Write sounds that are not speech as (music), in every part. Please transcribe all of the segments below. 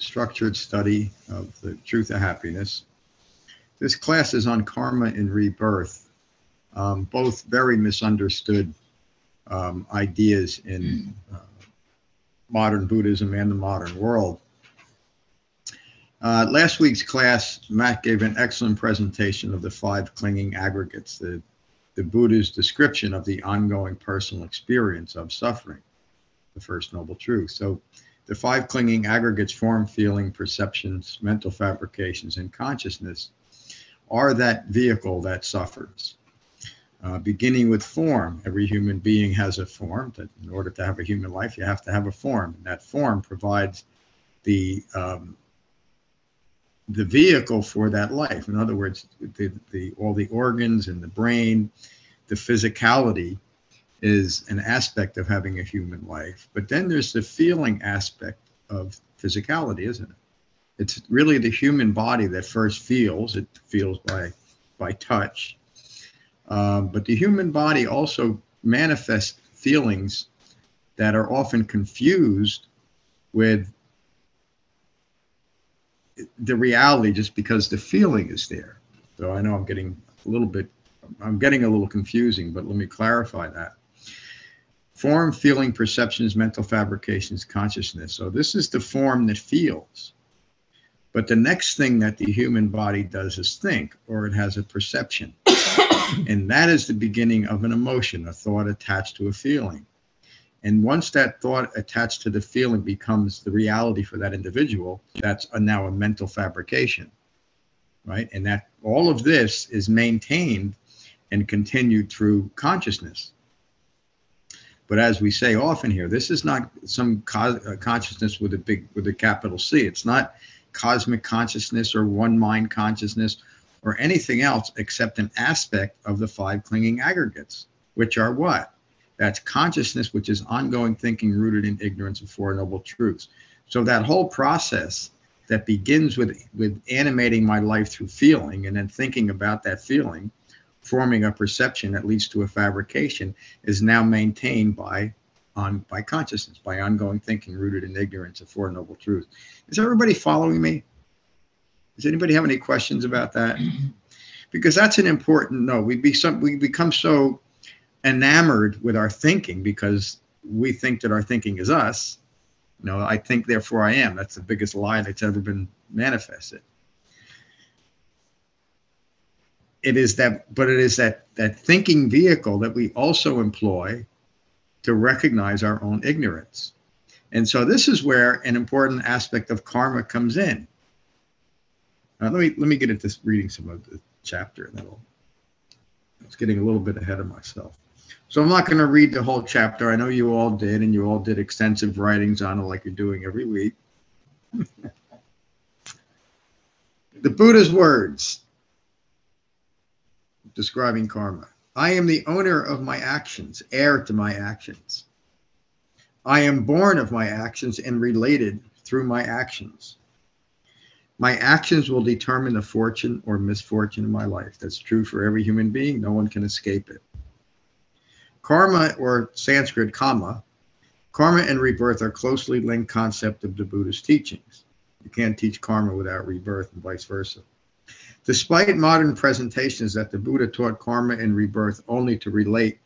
structured study of the truth of happiness. This class is on karma and rebirth, um, both very misunderstood um, ideas in uh, modern Buddhism and the modern world. Uh, last week's class, Matt gave an excellent presentation of the five clinging aggregates, the, the Buddha's description of the ongoing personal experience of suffering, the first noble truth. So the five clinging aggregates form, feeling, perceptions, mental fabrications, and consciousness are that vehicle that suffers. Uh, beginning with form, every human being has a form. That in order to have a human life, you have to have a form. And that form provides the um, the vehicle for that life. In other words, the, the all the organs and the brain, the physicality is an aspect of having a human life. But then there's the feeling aspect of physicality, isn't it? It's really the human body that first feels. It feels by by touch. Um, but the human body also manifests feelings that are often confused with the reality just because the feeling is there. So I know I'm getting a little bit, I'm getting a little confusing, but let me clarify that. Form, feeling, perceptions, mental fabrications, consciousness. So this is the form that feels. But the next thing that the human body does is think, or it has a perception. (coughs) and that is the beginning of an emotion, a thought attached to a feeling. And once that thought attached to the feeling becomes the reality for that individual, that's a, now a mental fabrication, right? And that all of this is maintained and continued through consciousness. But as we say often here, this is not some co- uh, consciousness with a big with a capital C. It's not cosmic consciousness or one mind consciousness or anything else except an aspect of the five clinging aggregates, which are what? That's consciousness, which is ongoing thinking rooted in ignorance of Four Noble Truths. So that whole process that begins with with animating my life through feeling and then thinking about that feeling forming a perception that leads to a fabrication is now maintained by on by consciousness, by ongoing thinking rooted in ignorance of Four Noble Truths. Is everybody following me? Does anybody have any questions about that? Because that's an important no. We be some we become so enamored with our thinking because we think that our thinking is us. You know, I think, therefore I am. That's the biggest lie that's ever been manifested it is that but it is that that thinking vehicle that we also employ to recognize our own ignorance. And so this is where an important aspect of karma comes in. Now let me let me get into reading some of the chapter and then I'll, I was getting a little bit ahead of myself. So i'm not going to read the whole chapter. I know you all did and you all did extensive writings on it like you're doing every week. (laughs) The buddha's words describing karma. I am the owner of my actions, heir to my actions. I am born of my actions and related through my actions. My actions will determine the fortune or misfortune of my life. That's true for every human being. No one can escape it. Karma, or Sanskrit karma, karma and rebirth are closely linked concept of the Buddhist teachings. You can't teach karma without rebirth and vice versa. Despite modern presentations that the Buddha taught karma and rebirth only to relate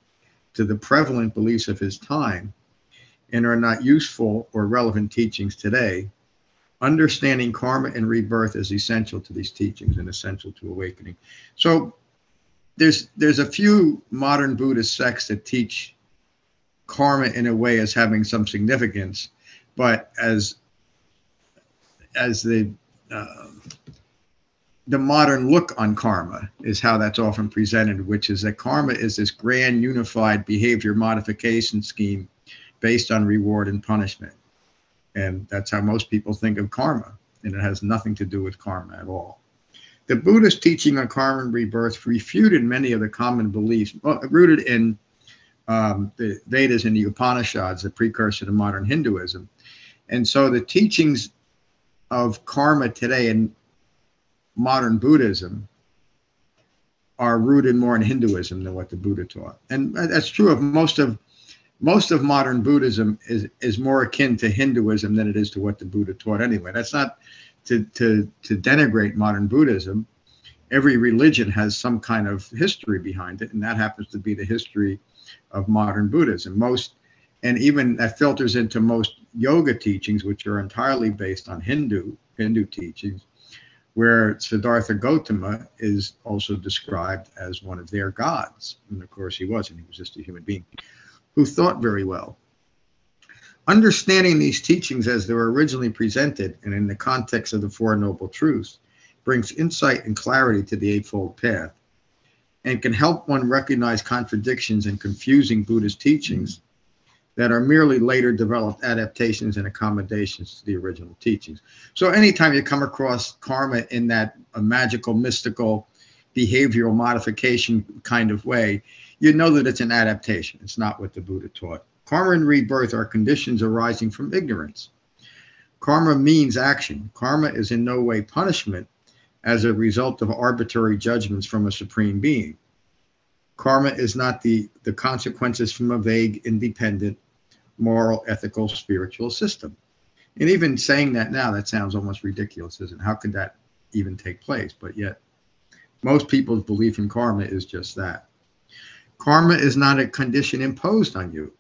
to the prevalent beliefs of his time and are not useful or relevant teachings today, understanding karma and rebirth is essential to these teachings and essential to awakening. So there's there's a few modern Buddhist sects that teach karma in a way as having some significance, but as as the uh, the modern look on karma is how that's often presented, which is that karma is this grand unified behavior modification scheme based on reward and punishment. And that's how most people think of karma. and it has nothing to do with karma at all. The Buddhist teaching on karma and rebirth refuted many of the common beliefs rooted in um, the Vedas and the Upanishads, the precursor to modern Hinduism. And so the teachings of karma today in modern Buddhism are rooted more in Hinduism than what the Buddha taught. And that's true of most of most of modern Buddhism is is more akin to Hinduism than it is to what the Buddha taught anyway. That's not to to to denigrate modern Buddhism. Every religion has some kind of history behind it, and that happens to be the history of modern Buddhism. Most and even that filters into most yoga teachings, which are entirely based on Hindu Hindu teachings, where Siddhartha Gautama is also described as one of their gods. And of course, he wasn't, he was just a human being who thought very well. Understanding these teachings as they were originally presented and in the context of the Four Noble Truths brings insight and clarity to the Eightfold Path and can help one recognize contradictions and confusing Buddhist teachings that are merely later developed adaptations and accommodations to the original teachings. So anytime you come across karma in that magical, mystical, behavioral modification kind of way, you know that it's an adaptation. It's not what the Buddha taught. Karma and rebirth are conditions arising from ignorance. Karma means action. Karma is in no way punishment as a result of arbitrary judgments from a supreme being. Karma is not the, the consequences from a vague, independent, moral, ethical, spiritual system. And even saying that now, that sounds almost ridiculous, isn't it? How could that even take place? But yet, most people's belief in karma is just that. Karma is not a condition imposed on you.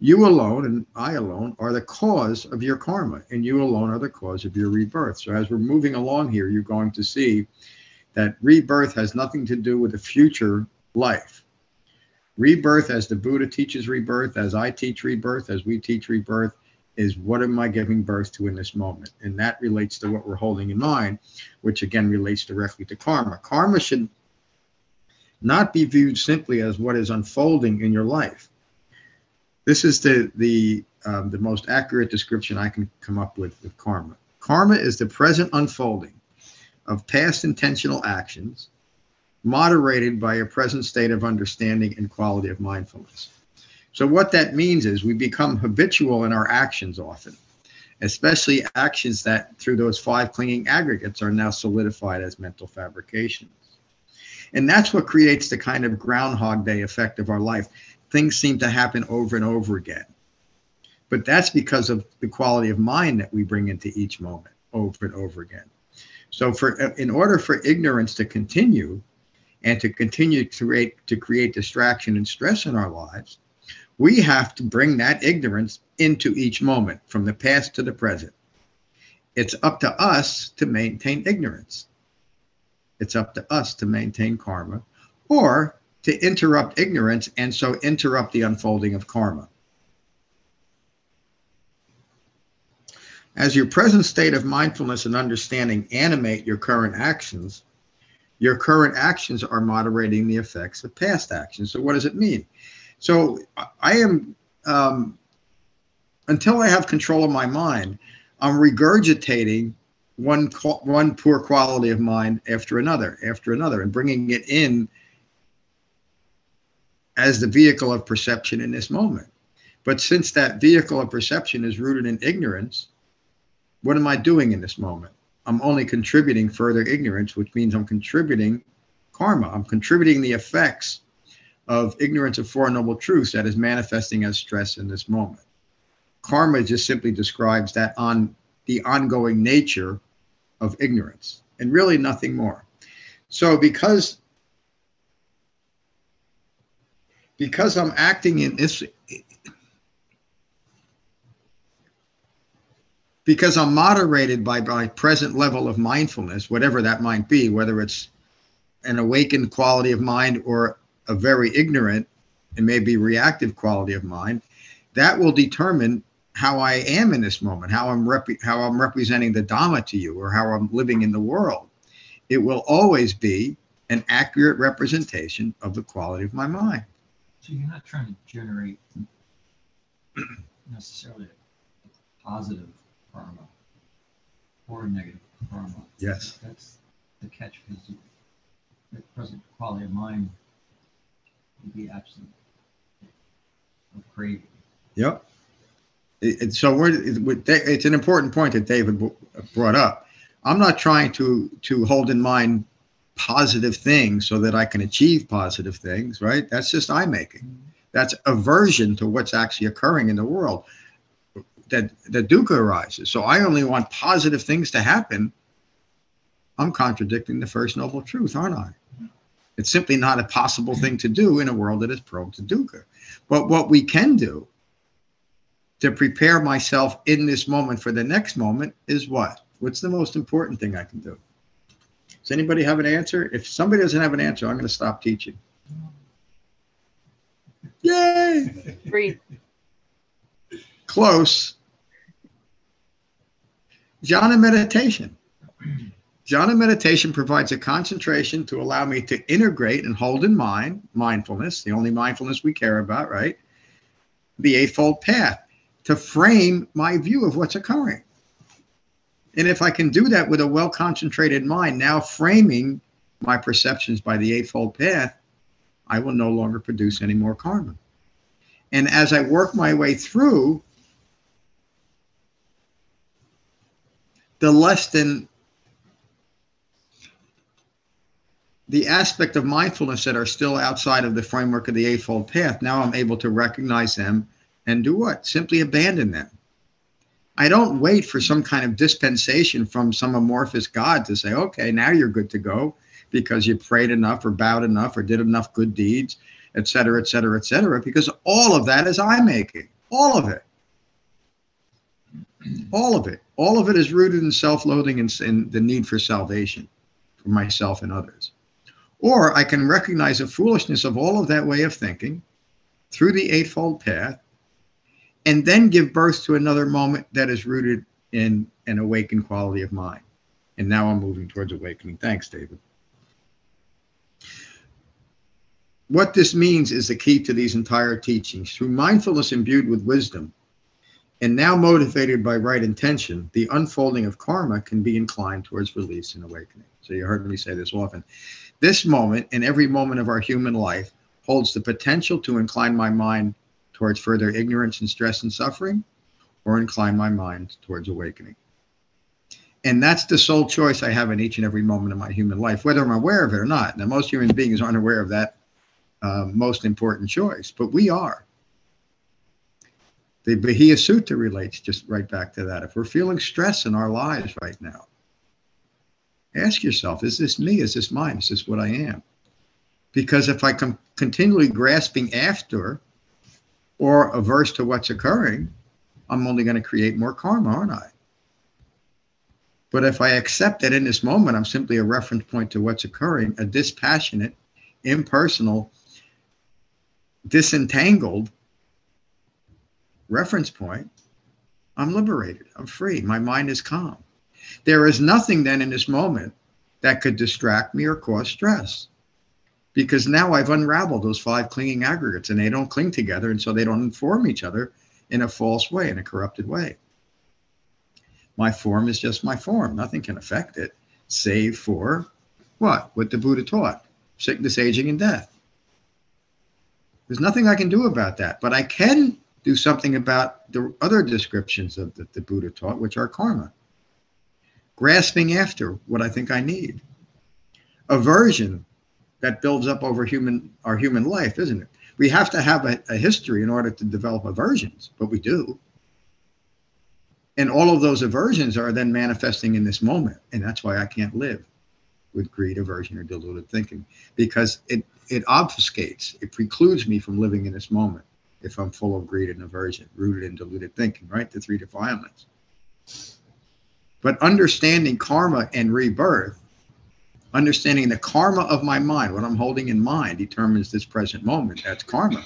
You alone and I alone are the cause of your karma, and you alone are the cause of your rebirth. So, as we're moving along here, you're going to see that rebirth has nothing to do with a future life. Rebirth, as the Buddha teaches rebirth, as I teach rebirth, as we teach rebirth, is what am I giving birth to in this moment? And that relates to what we're holding in mind, which again relates directly to karma. Karma should not be viewed simply as what is unfolding in your life. This is the the um, the most accurate description I can come up with with karma. Karma is the present unfolding of past intentional actions moderated by a present state of understanding and quality of mindfulness. So, what that means is we become habitual in our actions often, especially actions that, through those five clinging aggregates, are now solidified as mental fabrications. And that's what creates the kind of Groundhog Day effect of our life. Things seem to happen over and over again. But that's because of the quality of mind that we bring into each moment over and over again. So, for in order for ignorance to continue, and to continue to create to create distraction and stress in our lives, we have to bring that ignorance into each moment from the past to the present. It's up to us to maintain ignorance. It's up to us to maintain karma or to interrupt ignorance and so interrupt the unfolding of karma. As your present state of mindfulness and understanding animate your current actions, your current actions are moderating the effects of past actions. So, what does it mean? So, I am, um, until I have control of my mind, I'm regurgitating one one poor quality of mind after another, after another, and bringing it in as the vehicle of perception in this moment. But since that vehicle of perception is rooted in ignorance, what am I doing in this moment? I'm only contributing further ignorance, which means I'm contributing karma. I'm contributing the effects of ignorance of Four Noble Truths that is manifesting as stress in this moment. Karma just simply describes that on the ongoing nature of ignorance and really nothing more. So because because I'm acting in this because I'm moderated by my present level of mindfulness, whatever that might be, whether it's an awakened quality of mind or a very ignorant and maybe reactive quality of mind, that will determine how I am in this moment, how I'm rep- how I'm representing the Dhamma to you, or how I'm living in the world. It will always be an accurate representation of the quality of my mind. So you're not trying to generate necessarily a positive karma or negative karma. Yes. That's the catch because the present quality of mind would be absent of craving. Yep. So we're, it's an important point that David brought up. I'm not trying to to hold in mind positive things so that I can achieve positive things, right? That's just I making. Mm-hmm. That's aversion to what's actually occurring in the world. That that dukkha arises. So I only want positive things to happen. I'm contradicting the first noble truth, aren't I? It's simply not a possible thing to do in a world that is prone to dukkha. But what we can do to prepare myself in this moment for the next moment is what? What's the most important thing I can do? Does anybody have an answer? If somebody doesn't have an answer, I'm going to stop teaching. Yay! Breathe. Close. Jhana meditation. Jhana meditation provides a concentration to allow me to integrate and hold in mind mindfulness, the only mindfulness we care about, right? The Eightfold Path, to frame my view of what's occurring. And if I can do that with a well concentrated mind, now framing my perceptions by the Eightfold Path, I will no longer produce any more karma. And as I work my way through, the less than the aspect of mindfulness that are still outside of the framework of the Eightfold Path, now I'm able to recognize them and do what? Simply abandon them. I don't wait for some kind of dispensation from some amorphous God to say, okay, now you're good to go because you prayed enough or bowed enough or did enough good deeds, et cetera, et cetera, et cetera, because all of that is I making. All of it. All of it. All of it is rooted in self loathing and, and the need for salvation for myself and others. Or I can recognize the foolishness of all of that way of thinking through the Eightfold Path and then give birth to another moment that is rooted in an awakened quality of mind. And now I'm moving towards awakening. Thanks, David. What this means is the key to these entire teachings. Through mindfulness imbued with wisdom, and now motivated by right intention, the unfolding of karma can be inclined towards release and awakening. So you heard me say this often. This moment and every moment of our human life holds the potential to incline my mind towards further ignorance and stress and suffering, or incline my mind towards awakening. And that's the sole choice I have in each and every moment of my human life, whether I'm aware of it or not. Now, most human beings aren't aware of that uh, most important choice, but we are. The Bahiya Sutta relates just right back to that. If we're feeling stress in our lives right now, ask yourself is this me? Is this mine? Is this what I am? Because if I come continually grasping after or averse to what's occurring, I'm only going to create more karma, aren't I? But if I accept that in this moment, I'm simply a reference point to what's occurring, a dispassionate, impersonal, disentangled reference point, I'm liberated. I'm free. My mind is calm. There is nothing then in this moment that could distract me or cause stress because now I've unraveled those five clinging aggregates and they don't cling together. And so they don't inform each other in a false way, in a corrupted way. My form is just my form. Nothing can affect it, save for what? What the Buddha taught sickness, aging, and death. There's nothing I can do about that, but I can do something about the other descriptions of that the Buddha taught, which are karma. Grasping after what I think I need. Aversion that builds up over human our human life, isn't it? We have to have a, a history in order to develop aversions, but we do. And all of those aversions are then manifesting in this moment. And that's why I can't live with greed, aversion, or deluded thinking, because it, it obfuscates, it precludes me from living in this moment if I'm full of greed and aversion, rooted in deluded thinking, right? The three defilements. But understanding karma and rebirth, understanding the karma of my mind, what I'm holding in mind, determines this present moment. That's karma.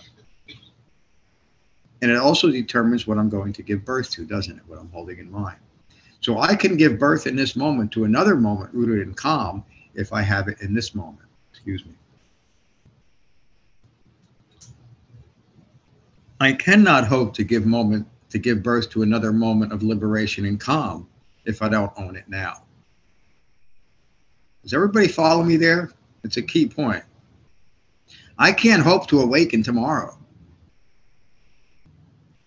And it also determines what I'm going to give birth to, doesn't it? What I'm holding in mind. So I can give birth in this moment to another moment rooted in calm if I have it in this moment. Excuse me. I cannot hope to give moment to give birth to another moment of liberation and calm if I don't own it now. Does everybody follow me there? It's a key point. I can't hope to awaken tomorrow.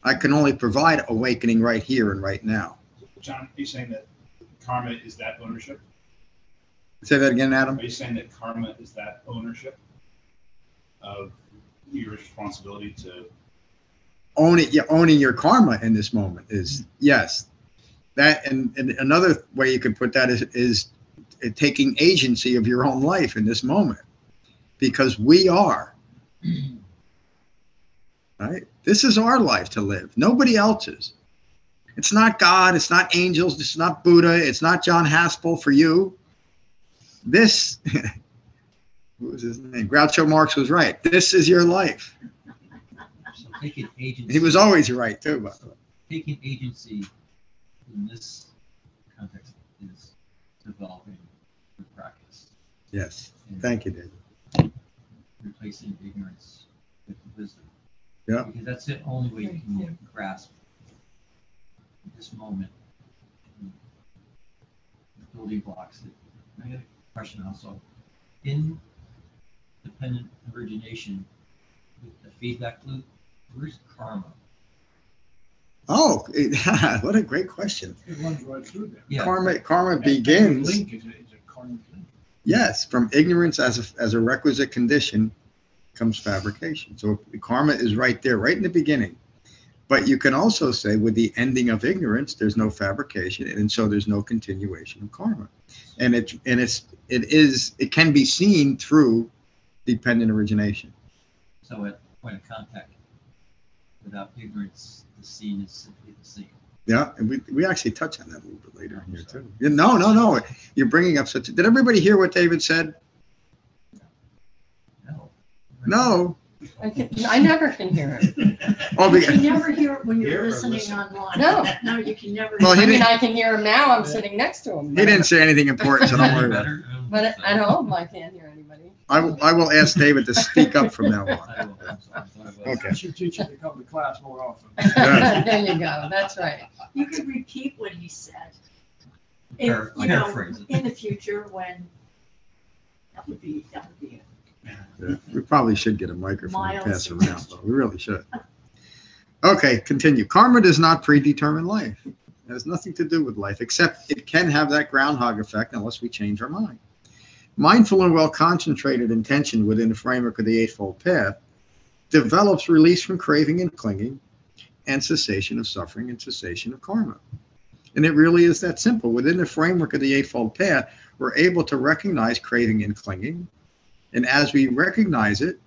I can only provide awakening right here and right now. John, are you saying that karma is that ownership? Say that again, Adam. Are you saying that karma is that ownership of your responsibility to? Owning your karma in this moment is yes. That and, and another way you could put that is is taking agency of your own life in this moment, because we are. (clears throat) Right? This is our life to live. Nobody else's. It's not God. It's not angels. It's not Buddha. It's not John Haspel for you. This, (laughs) what was his name? Groucho Marx was right. This is your life. Taking agency. He was always right too, by the way. Taking agency in this context is developing the practice. Yes. and Thank you, David. Replacing ignorance with wisdom. Yeah. Because that's the only way you can grasp this moment. The Building blocks. that- I got a question also. In dependent origination, with the feedback loop, where's karma? Oh, (laughs) what a great question. It runs right through there. Yeah. Karma, karma Every begins, Link is a, is a karmic link. yes, from ignorance as a, as a requisite condition comes fabrication. So karma is right there, right in the beginning. But you can also say with the ending of ignorance, there's no fabrication, and so there's no continuation of karma. And it and it's it is it can be seen through dependent origination. So at point of contact, without uh, ignorance, the scene is simply the same. Yeah, and we, we actually touch on that a little bit later in here too. Yeah, No, no, no. You're bringing up such. A, Did everybody hear what David said? No. No. I can, I never can hear him. Oh, You because, can never hear it when Hear you're listening listen? online. No. No, you can never. Well, hear he I it. mean, I can hear him now. I'm sitting next to him. he didn't say anything important, so don't worry about it. Better, But so- at home, I can't hear anybody. I will, I will ask David to speak up from now on. I will, I'm sorry, I thought I was. Okay. Should teach you to come to class more often. (laughs) Yeah. There you go. That's right. You could repeat what he said. If, Par- you know, Paraphrase it. in the future when, that would be, that would be it. Yeah, We probably should get a microphone and pass Miles. around, though. We really should. Okay, continue. Karma does not predetermine life. It has nothing to do with life, except it can have that groundhog effect unless we change our mind. Mindful and well concentrated intention within the framework of the Eightfold Path develops release from craving and clinging and cessation of suffering and cessation of karma. And it really is that simple. Within the framework of the Eightfold Path, we're able to recognize craving and clinging. And as we recognize it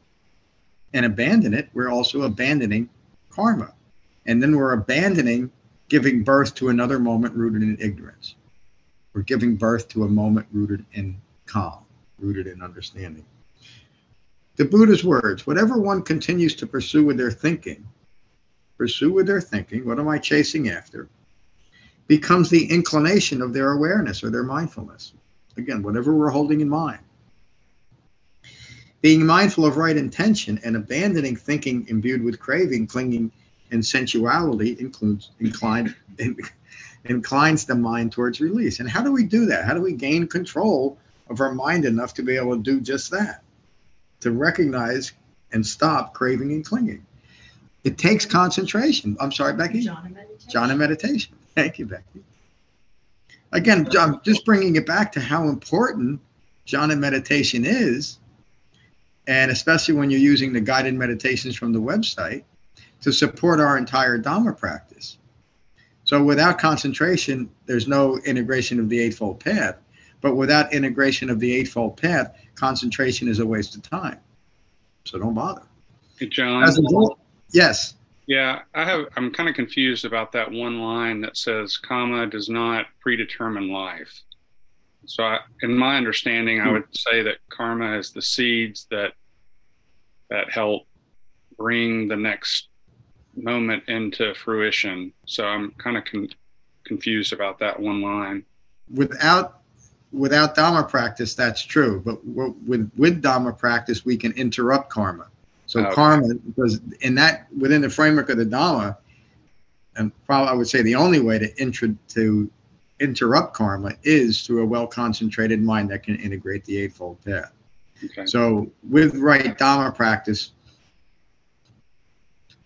and abandon it, we're also abandoning karma. And then we're abandoning giving birth to another moment rooted in ignorance. We're giving birth to a moment rooted in calm, rooted in understanding. The Buddha's words whatever one continues to pursue with their thinking, pursue with their thinking, what am I chasing after? Becomes the inclination of their awareness or their mindfulness. Again, whatever we're holding in mind. Being mindful of right intention and abandoning thinking imbued with craving, clinging, and sensuality includes inclined (laughs) inclines the mind towards release. And how do we do that? How do we gain control of our mind enough to be able to do just that? To recognize and stop craving and clinging. It takes concentration. I'm sorry, Becky. Jhana meditation. Jhana meditation. (laughs) Thank you, Becky. Again, I'm just bringing it back to how important jhana meditation is, and especially when you're using the guided meditations from the website to support our entire Dhamma practice. So without concentration, there's no integration of the Eightfold Path. But without integration of the Eightfold Path, concentration is a waste of time. So don't bother. Hey, John. As a goal- yes. Yeah, I have. I'm kind of confused about that one line that says "comma does not predetermine life." So, I, in my understanding, I hmm. would say that karma is the seeds that that help bring the next moment into fruition. So, I'm kind of con- confused about that one line. without without Dharma practice, that's true. But with with Dhamma practice, we can interrupt karma. So Okay. karma, because in that within the framework of the Dharma, and probably I would say the only way to intro to interrupt karma is through a well concentrated mind that can integrate the Eightfold Path. Okay. So with right Dharma practice,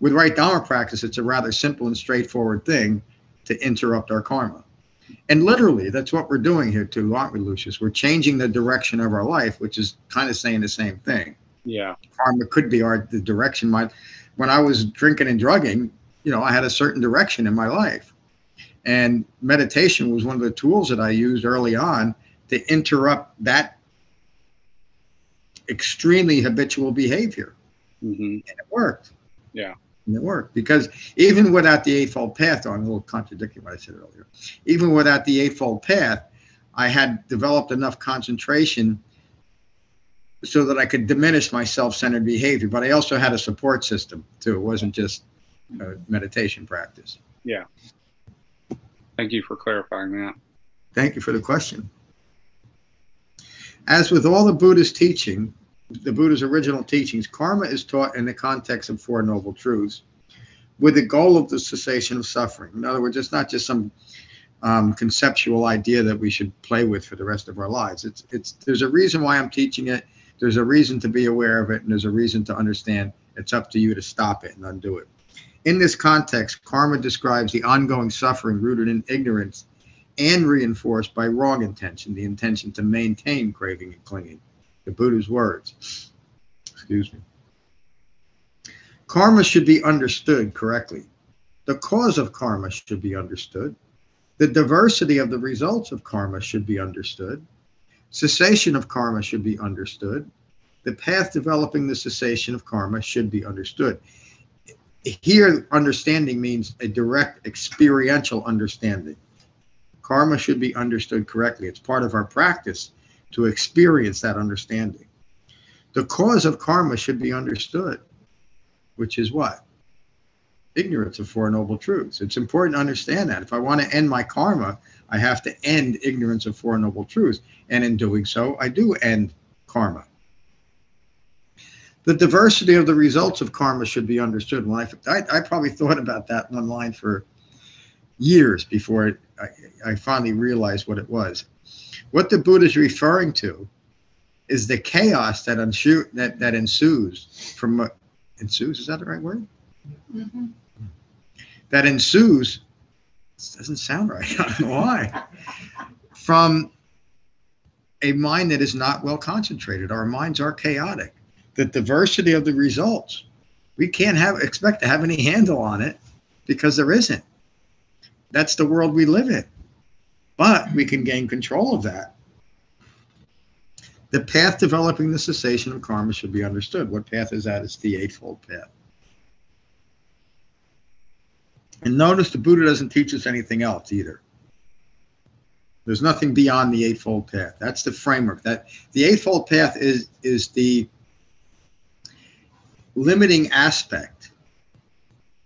with right Dharma practice, it's a rather simple and straightforward thing to interrupt our karma. And literally, that's what we're doing here too, aren't we, Lucius? We're changing the direction of our life, which is kind of saying the same thing. Yeah. Karma could be our the direction. My when I was drinking and drugging, you know, I had a certain direction in my life. And meditation was one of the tools that I used early on to interrupt that extremely habitual behavior. hmm And it worked. Yeah. It worked because even without the Eightfold Path, I'm a little contradicting what I said earlier. Even without the Eightfold Path, I had developed enough concentration so that I could diminish my self-centered behavior. But I also had a support system too. It wasn't just a meditation practice. Yeah. Thank you for clarifying that. Thank you for the question. As with all the Buddha's teaching, the Buddha's original teachings, karma is taught in the context of Four Noble Truths with the goal of the cessation of suffering. In other words, it's not just some um, conceptual idea that we should play with for the rest of our lives. It's, it's, there's a reason why I'm teaching it. There's a reason to be aware of it, and there's a reason to understand. It's up to you to stop it and undo it. In this context, karma describes the ongoing suffering rooted in ignorance and reinforced by wrong intention, the intention to maintain craving and clinging. The Buddha's words. Excuse me. Karma should be understood correctly. The cause of karma should be understood. The diversity of the results of karma should be understood. Cessation of karma should be understood. The path developing the cessation of karma should be understood. Here, understanding means a direct experiential understanding. Karma should be understood correctly. It's part of our practice to experience that understanding. The cause of karma should be understood, which is what? Ignorance of Four Noble Truths. It's important to understand that. If I want to end my karma, I have to end ignorance of Four Noble Truths. And in doing so, I do end karma. The diversity of the results of karma should be understood. When I, I, I probably thought about that one line for years before it, I, I finally realized what it was. What the Buddha is referring to is the chaos that, ensu- that, that ensues from uh, ensues. Is that the right word? Mhm. That ensues. This doesn't sound right. (laughs) I don't know why. From a mind that is not well concentrated. Our minds are chaotic. The diversity of the results. We can't have expect to have any handle on it because there isn't. That's the world we live in. But we can gain control of that. The path developing the cessation of karma should be understood. What path is that? It's the Eightfold Path. And notice the Buddha doesn't teach us anything else either. There's nothing beyond the Eightfold Path. That's the framework. That the Eightfold Path is is the limiting aspect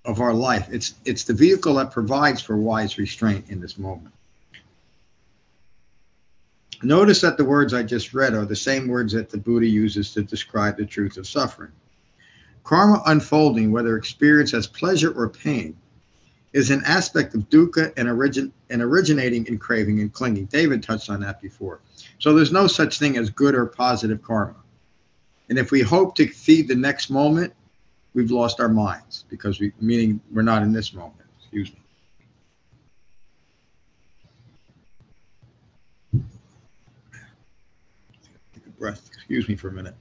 of our life. It's it's the vehicle that provides for wise restraint in this moment. Notice that the words I just read are the same words that the Buddha uses to describe the truth of suffering. Karma unfolding, whether experienced as pleasure or pain, is an aspect of dukkha and, origin, and originating in craving and clinging. David touched on that before. So there's no such thing as good or positive karma. And if we hope to feed the next moment, we've lost our minds because we, meaning we're not in this moment. Excuse me. Breath. Excuse me for a minute.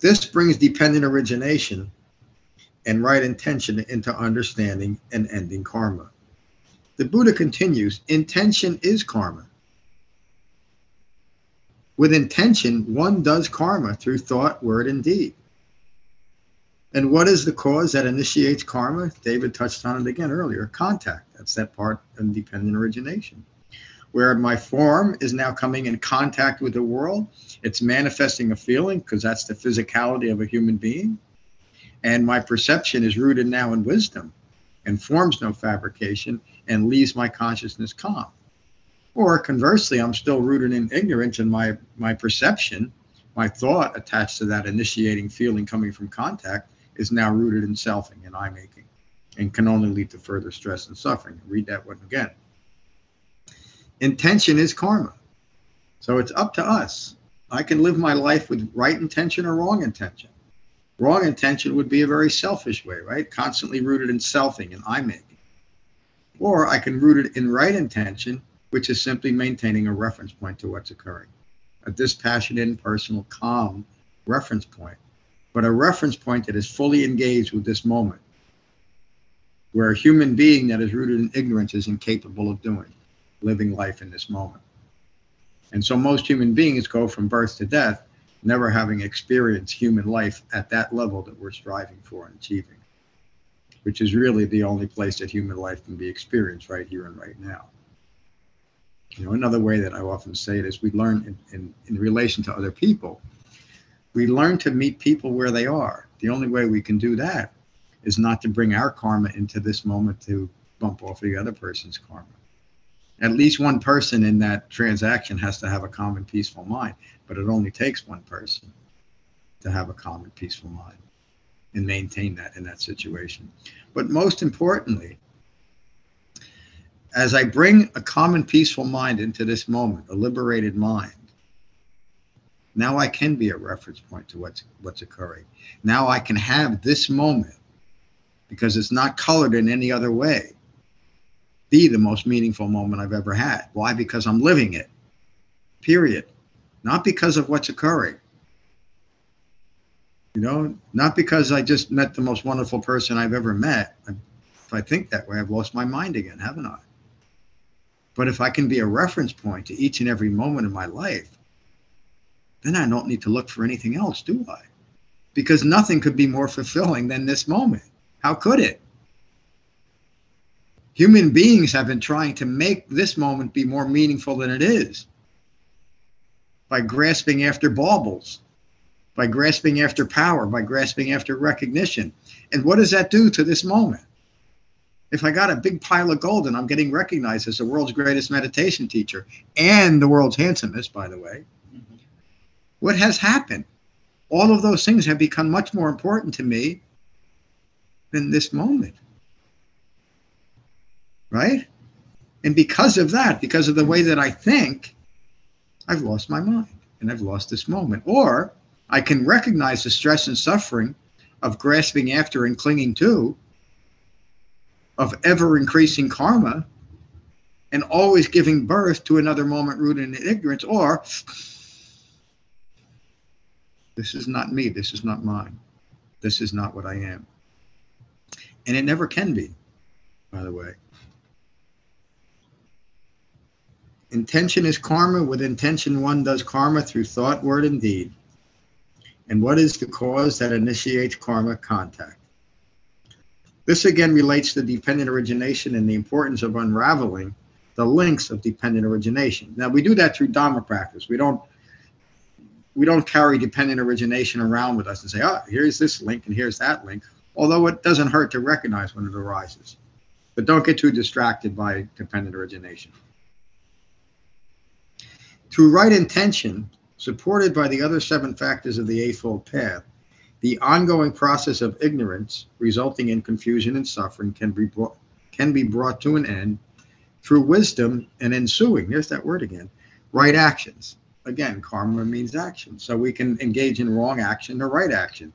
This brings dependent origination and right intention into understanding and ending karma. The Buddha continues intention is karma. With intention, one does karma through thought, word, and deed. And what is the cause that initiates karma? David touched on it again earlier contact. That's that part of dependent origination. Where my form is now coming in contact with the world, it's manifesting a feeling because that's the physicality of a human being. And my perception is rooted now in wisdom and forms no fabrication and leaves my consciousness calm. Or conversely, I'm still rooted in ignorance and my, my perception, my thought attached to that initiating feeling coming from contact is now rooted in selfing and I making and can only lead to further stress and suffering. Read that one again. Intention is karma. So it's up to us. I can live my life with right intention or wrong intention. Wrong intention would be a very selfish way, right? Constantly rooted in selfing and I making. Or I can root it in right intention, which is simply maintaining a reference point to what's occurring. A dispassionate, personal, calm reference point, but a reference point that is fully engaged with this moment, where a human being that is rooted in ignorance is incapable of doing, living life in this moment. And so most human beings go from birth to death never having experienced human life at that level that we're striving for and achieving, which is really the only place that human life can be experienced right here and right now. You know, another way that I often say it is we learn in, in, in relation to other people, we learn to meet people where they are. The only way we can do that is not to bring our karma into this moment to bump off the other person's karma. At least one person in that transaction has to have a common peaceful mind, but it only takes one person to have a common peaceful mind and maintain that in that situation. But most importantly, as I bring a common peaceful mind into this moment, a liberated mind, now I can be a reference point to what's what's occurring. Now I can have this moment because it's not colored in any other way. Be the most meaningful moment I've ever had. Why? Because I'm living it. Period. Not because of what's occurring. You know, not because I just met the most wonderful person I've ever met. If I think that way, I've lost my mind again, haven't I? But if I can be a reference point to each and every moment of my life, then I don't need to look for anything else, do I? Because nothing could be more fulfilling than this moment. How could it? Human beings have been trying to make this moment be more meaningful than it is by grasping after baubles, by grasping after power, by grasping after recognition. And what does that do to this moment? If I got a big pile of gold and I'm getting recognized as the world's greatest meditation teacher and the world's handsomest, by the way, what has happened? All of those things have become much more important to me than this moment. Right? And because of that, because of the way that I think, I've lost my mind and I've lost this moment. Or I can recognize the stress and suffering of grasping after and clinging to, of ever increasing karma, and always giving birth to another moment rooted in ignorance, or this is not me, this is not mine, this is not what I am. And it never can be, by the way. Intention is karma. With intention, one does karma through thought, word, and deed. And what is the cause that initiates karma contact? This again relates to dependent origination and the importance of unraveling the links of dependent origination. Now we do that through Dharma practice. We don't we don't carry dependent origination around with us and say, oh, here's this link and here's that link, although it doesn't hurt to recognize when it arises. But don't get too distracted by dependent origination. Through right intention, supported by the other seven factors of the Eightfold Path, the ongoing process of ignorance resulting in confusion and suffering can be brought, can be brought to an end through wisdom and ensuing, there's that word again, right actions. Again, karma means action. So we can engage in wrong action or right action.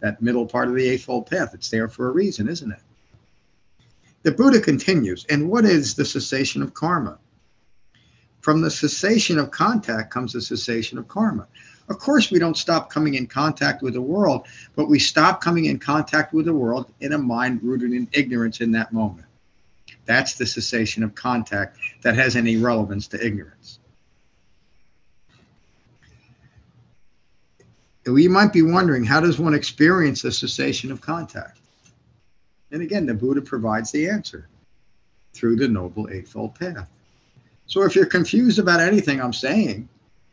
That middle part of the Eightfold Path, it's there for a reason, isn't it? The Buddha continues, and what is the cessation of karma? From the cessation of contact comes the cessation of karma. Of course, we don't stop coming in contact with the world, but we stop coming in contact with the world in a mind rooted in ignorance in that moment. That's the cessation of contact that has any relevance to ignorance. We might be wondering how does one experience the cessation of contact? And again, the Buddha provides the answer through the Noble Eightfold Path. So if you're confused about anything I'm saying,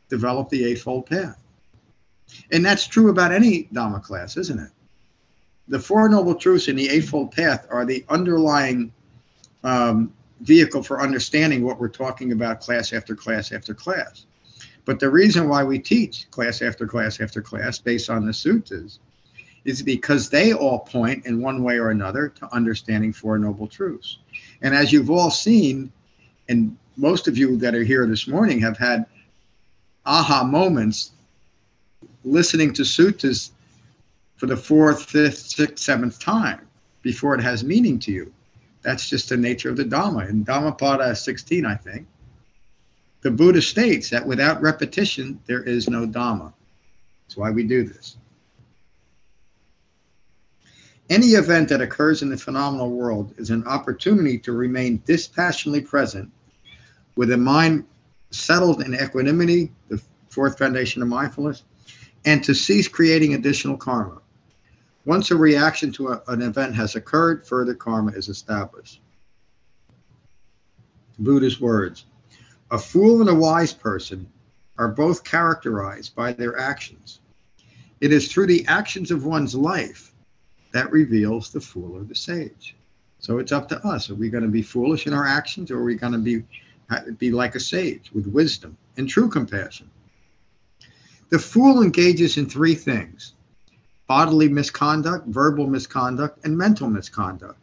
develop the Eightfold Path. And that's true about any Dhamma class, isn't it? The Four Noble Truths in the Eightfold Path are the underlying um, vehicle for understanding what we're talking about class after class after class. But the reason why we teach class after class after class based on the suttas is because they all point in one way or another to understanding Four Noble Truths. And as you've all seen, and most of you that are here this morning have had aha moments listening to suttas for the fourth, fifth, sixth, seventh time before it has meaning to you. That's just the nature of the Dhamma. In Dhammapada 16, I think, the Buddha states that without repetition, there is no Dhamma. That's why we do this. Any event that occurs in the phenomenal world is an opportunity to remain dispassionately present with a mind settled in equanimity, the fourth foundation of mindfulness, and to cease creating additional karma. Once a reaction to a, an event has occurred, further karma is established. Buddha's words A fool and a wise person are both characterized by their actions. It is through the actions of one's life that reveals the fool or the sage. So it's up to us. Are we going to be foolish in our actions or are we going to be, be like a sage with wisdom and true compassion? The fool engages in three things bodily misconduct, verbal misconduct, and mental misconduct.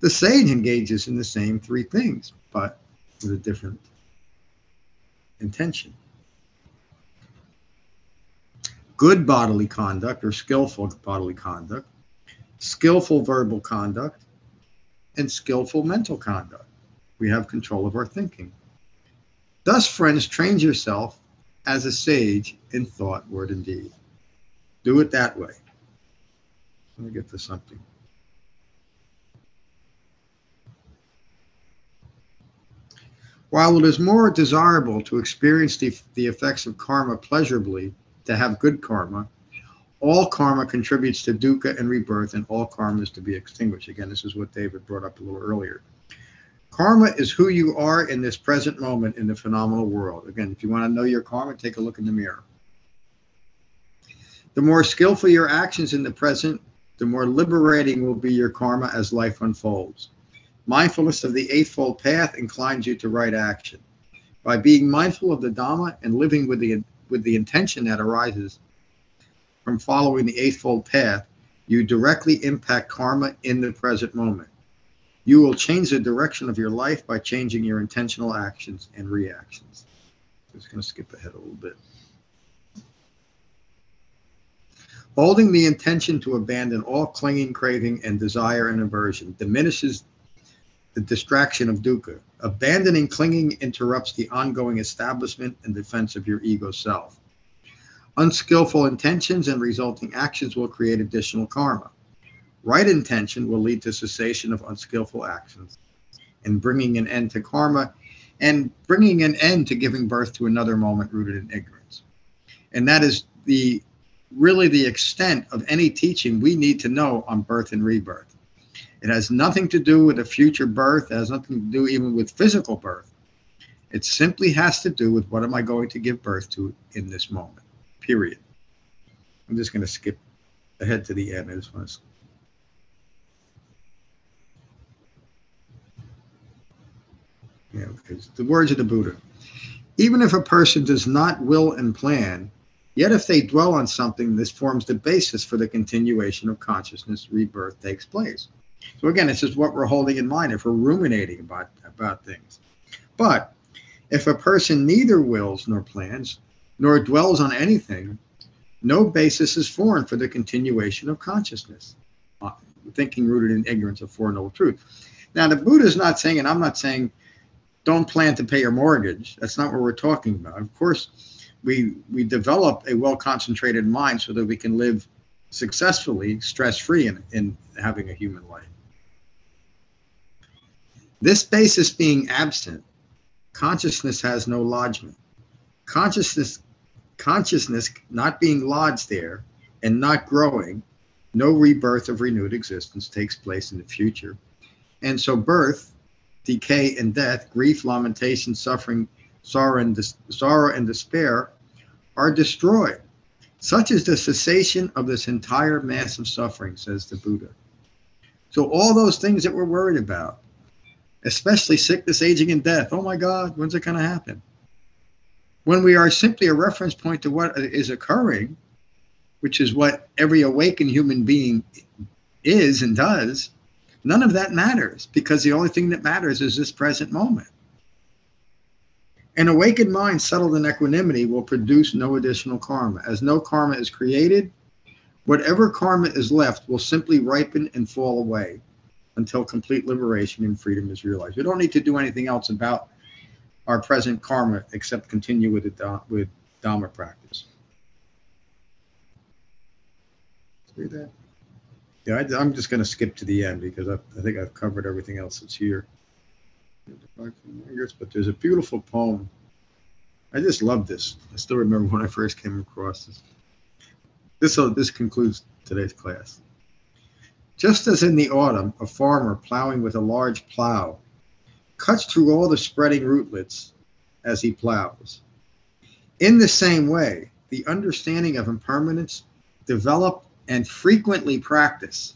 The sage engages in the same three things, but with a different intention. Good bodily conduct or skillful bodily conduct, skillful verbal conduct, and skillful mental conduct. We have control of our thinking. Thus, friends, train yourself as a sage in thought, word, and deed. Do it that way. Let me get to something. While it is more desirable to experience the, the effects of karma pleasurably, to have good karma, all karma contributes to dukkha and rebirth, and all karma is to be extinguished. Again, this is what David brought up a little earlier. Karma is who you are in this present moment in the phenomenal world. Again, if you want to know your karma, take a look in the mirror. The more skillful your actions in the present, the more liberating will be your karma as life unfolds. Mindfulness of the Eightfold Path inclines you to right action. By being mindful of the Dhamma and living with the, with the intention that arises from following the Eightfold Path, you directly impact karma in the present moment. You will change the direction of your life by changing your intentional actions and reactions. I'm just going to skip ahead a little bit. Holding the intention to abandon all clinging, craving, and desire and aversion diminishes the distraction of dukkha. Abandoning clinging interrupts the ongoing establishment and defense of your ego self. Unskillful intentions and resulting actions will create additional karma. Right intention will lead to cessation of unskillful actions and bringing an end to karma and bringing an end to giving birth to another moment rooted in ignorance. And that is the really the extent of any teaching we need to know on birth and rebirth. It has nothing to do with a future birth, it has nothing to do even with physical birth. It simply has to do with what am I going to give birth to in this moment, period. I'm just going to skip ahead to the end. I just want to. Yeah, because the words of the Buddha. Even if a person does not will and plan, Yet, if they dwell on something, this forms the basis for the continuation of consciousness, rebirth takes place. So, again, this is what we're holding in mind if we're ruminating about, about things. But if a person neither wills nor plans, nor dwells on anything, no basis is formed for the continuation of consciousness, uh, thinking rooted in ignorance of Four Noble Truth. Now, the Buddha is not saying, and I'm not saying, don't plan to pay your mortgage. That's not what we're talking about. Of course, we we develop a well concentrated mind so that we can live successfully, stress free, in, in having a human life. This basis being absent, consciousness has no lodgment. Consciousness, consciousness not being lodged there and not growing, no rebirth of renewed existence takes place in the future. And so birth, decay, and death, grief, lamentation, suffering, sorrow and, dis- sorrow and despair are destroyed. Such is the cessation of this entire mass of suffering, says the Buddha. So, all those things that we're worried about, especially sickness, aging, and death, oh my God, when's it going to happen? When we are simply a reference point to what is occurring, which is what every awakened human being is and does, none of that matters because the only thing that matters is this present moment. An awakened mind settled in equanimity will produce no additional karma. As no karma is created, whatever karma is left will simply ripen and fall away until complete liberation and freedom is realized. We don't need to do anything else about our present karma except continue with the with Dharma practice. See that? Yeah, I, am just going to skip to the end because I, I, think I've covered everything else that's here. But there's a beautiful poem. I just love this. I still remember when I first came across this. This, uh, this concludes today's class. Just as in the autumn, a farmer plowing with a large plow cuts through all the spreading rootlets as he plows. In the same way, the understanding of impermanence develop and frequently practice.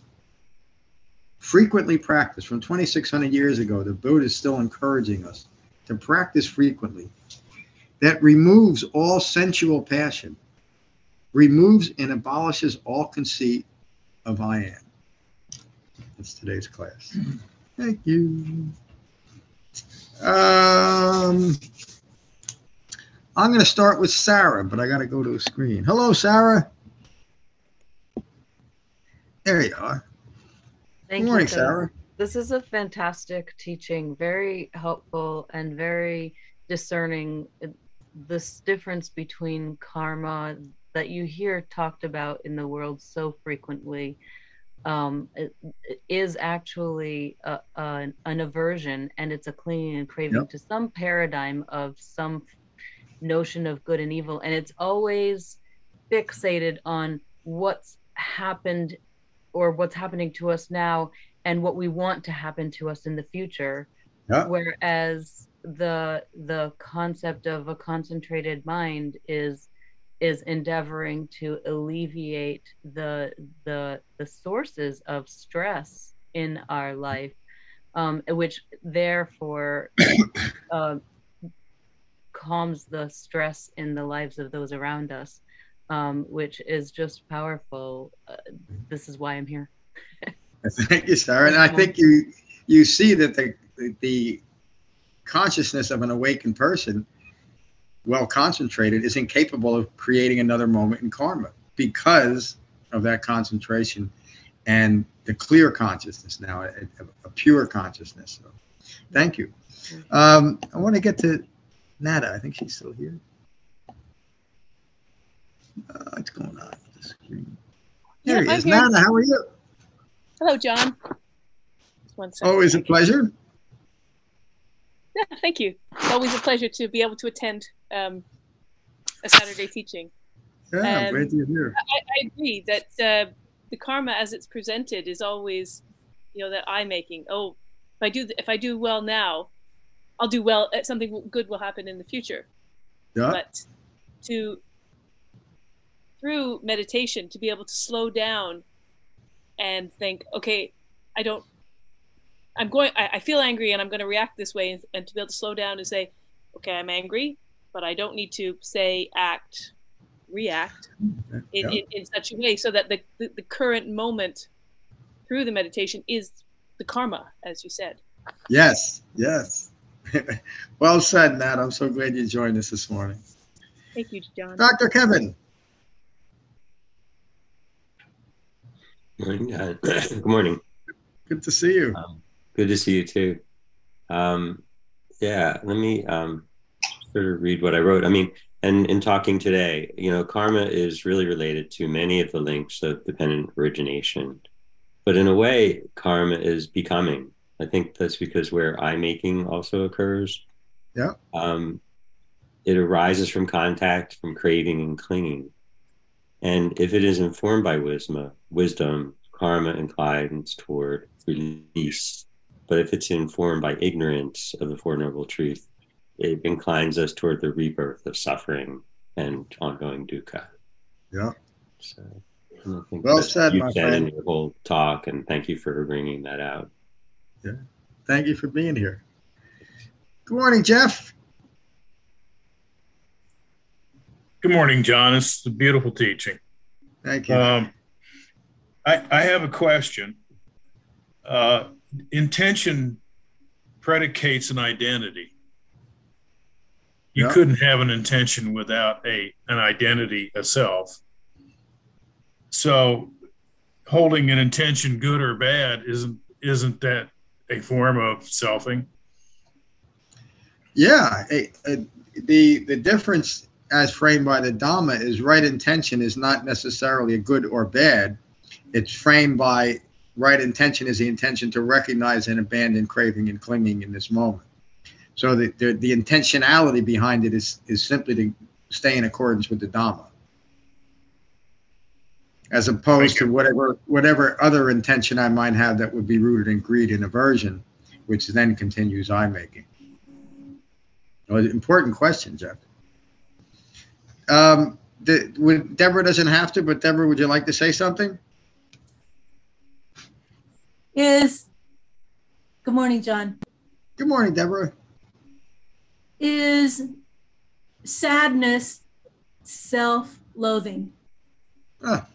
Frequently practice. From 2,600 years ago, the Buddha is still encouraging us to practice frequently. That removes all sensual passion, removes and abolishes all conceit of I am. That's today's class. (clears throat) Thank you. Um, I'm going to start with Sarah, but I got to go to a screen. Hello, Sarah. There you are. Thank Good morning, you. Sarah. This is a fantastic teaching, very helpful and very discerning. This difference between karma that you hear talked about in the world so frequently um, it, it is actually a, a, an aversion and it's a clinging and craving yep. to some paradigm of some notion of good and evil. And it's always fixated on what's happened or what's happening to us now and what we want to happen to us in the future. Yep. Whereas the the concept of a concentrated mind is is endeavoring to alleviate the the the sources of stress in our life um, which therefore (coughs) uh, calms the stress in the lives of those around us um, which is just powerful uh, this is why i'm here (laughs) thank you sarah and i think you you see that the the consciousness of an awakened person well concentrated is incapable of creating another moment in karma because of that concentration and the clear consciousness now, a, a pure consciousness. So, thank you. Um, I want to get to Nada. I think she's still here. Uh, what's going on with the screen? There yeah, he is. Nada, how are you? Hello, John. Always a pleasure. Yeah, thank you. Always a pleasure to be able to attend um, a Saturday teaching. Yeah, um, great to hear. I, I agree that uh, the karma as it's presented is always, you know, that I making. Oh, if I do if I do well now, I'll do well. Uh, something good will happen in the future. Yeah. But to through meditation to be able to slow down and think, okay, I don't I'm going, I, I feel angry and I'm going to react this way, and, and, to be able to slow down and say, okay, I'm angry, but I don't need to say, act, react in, yeah. in, in, such a way so that the, the, the current moment through the meditation is the karma, as you said. Yes, yes. (laughs) well said, Nat. I'm so glad you joined us this morning. Thank you, John. Dr. Kevin. Morning, uh, (clears throat) good morning. Good to see you. Um, Good to see you too. Um, yeah, let me um, sort of read what I wrote. I mean, and in talking today, you know, karma is really related to many of the links of dependent origination. But in a way, karma is becoming. I think that's because where I making also occurs. Yeah. Um, it arises from contact, from craving and clinging. And if it is informed by wisdom, wisdom, karma inclines toward release but if it's informed by ignorance of the Four Noble Truth, it inclines us toward the rebirth of suffering and ongoing dukkha. Yeah. So, well said, you my said friend. in your whole talk, and thank you for bringing that out. Yeah. Thank you for being here. Good morning, Jeff. Good morning, John. It's a beautiful teaching. Thank you. Um, I, I have a question. Uh, intention predicates an identity. You Yeah. couldn't have an intention without a an identity, a self. So, holding an intention, good or bad, isn't isn't that a form of selfing? Yeah, it, it, the the difference as framed by the Dhamma is right intention is not necessarily a good or bad. It's framed by right intention is the intention to recognize and abandon craving and clinging in this moment. So the, the, the intentionality behind it is, is simply to stay in accordance with the Dhamma. As opposed to whatever whatever other intention I might have that would be rooted in greed and aversion, which then continues I making. Well, important question, Jeff. Um, the, would, Deborah doesn't have to, but Deborah, would you like to say something? Is, good morning, John. Good morning, Deborah. Is sadness self-loathing? Ah,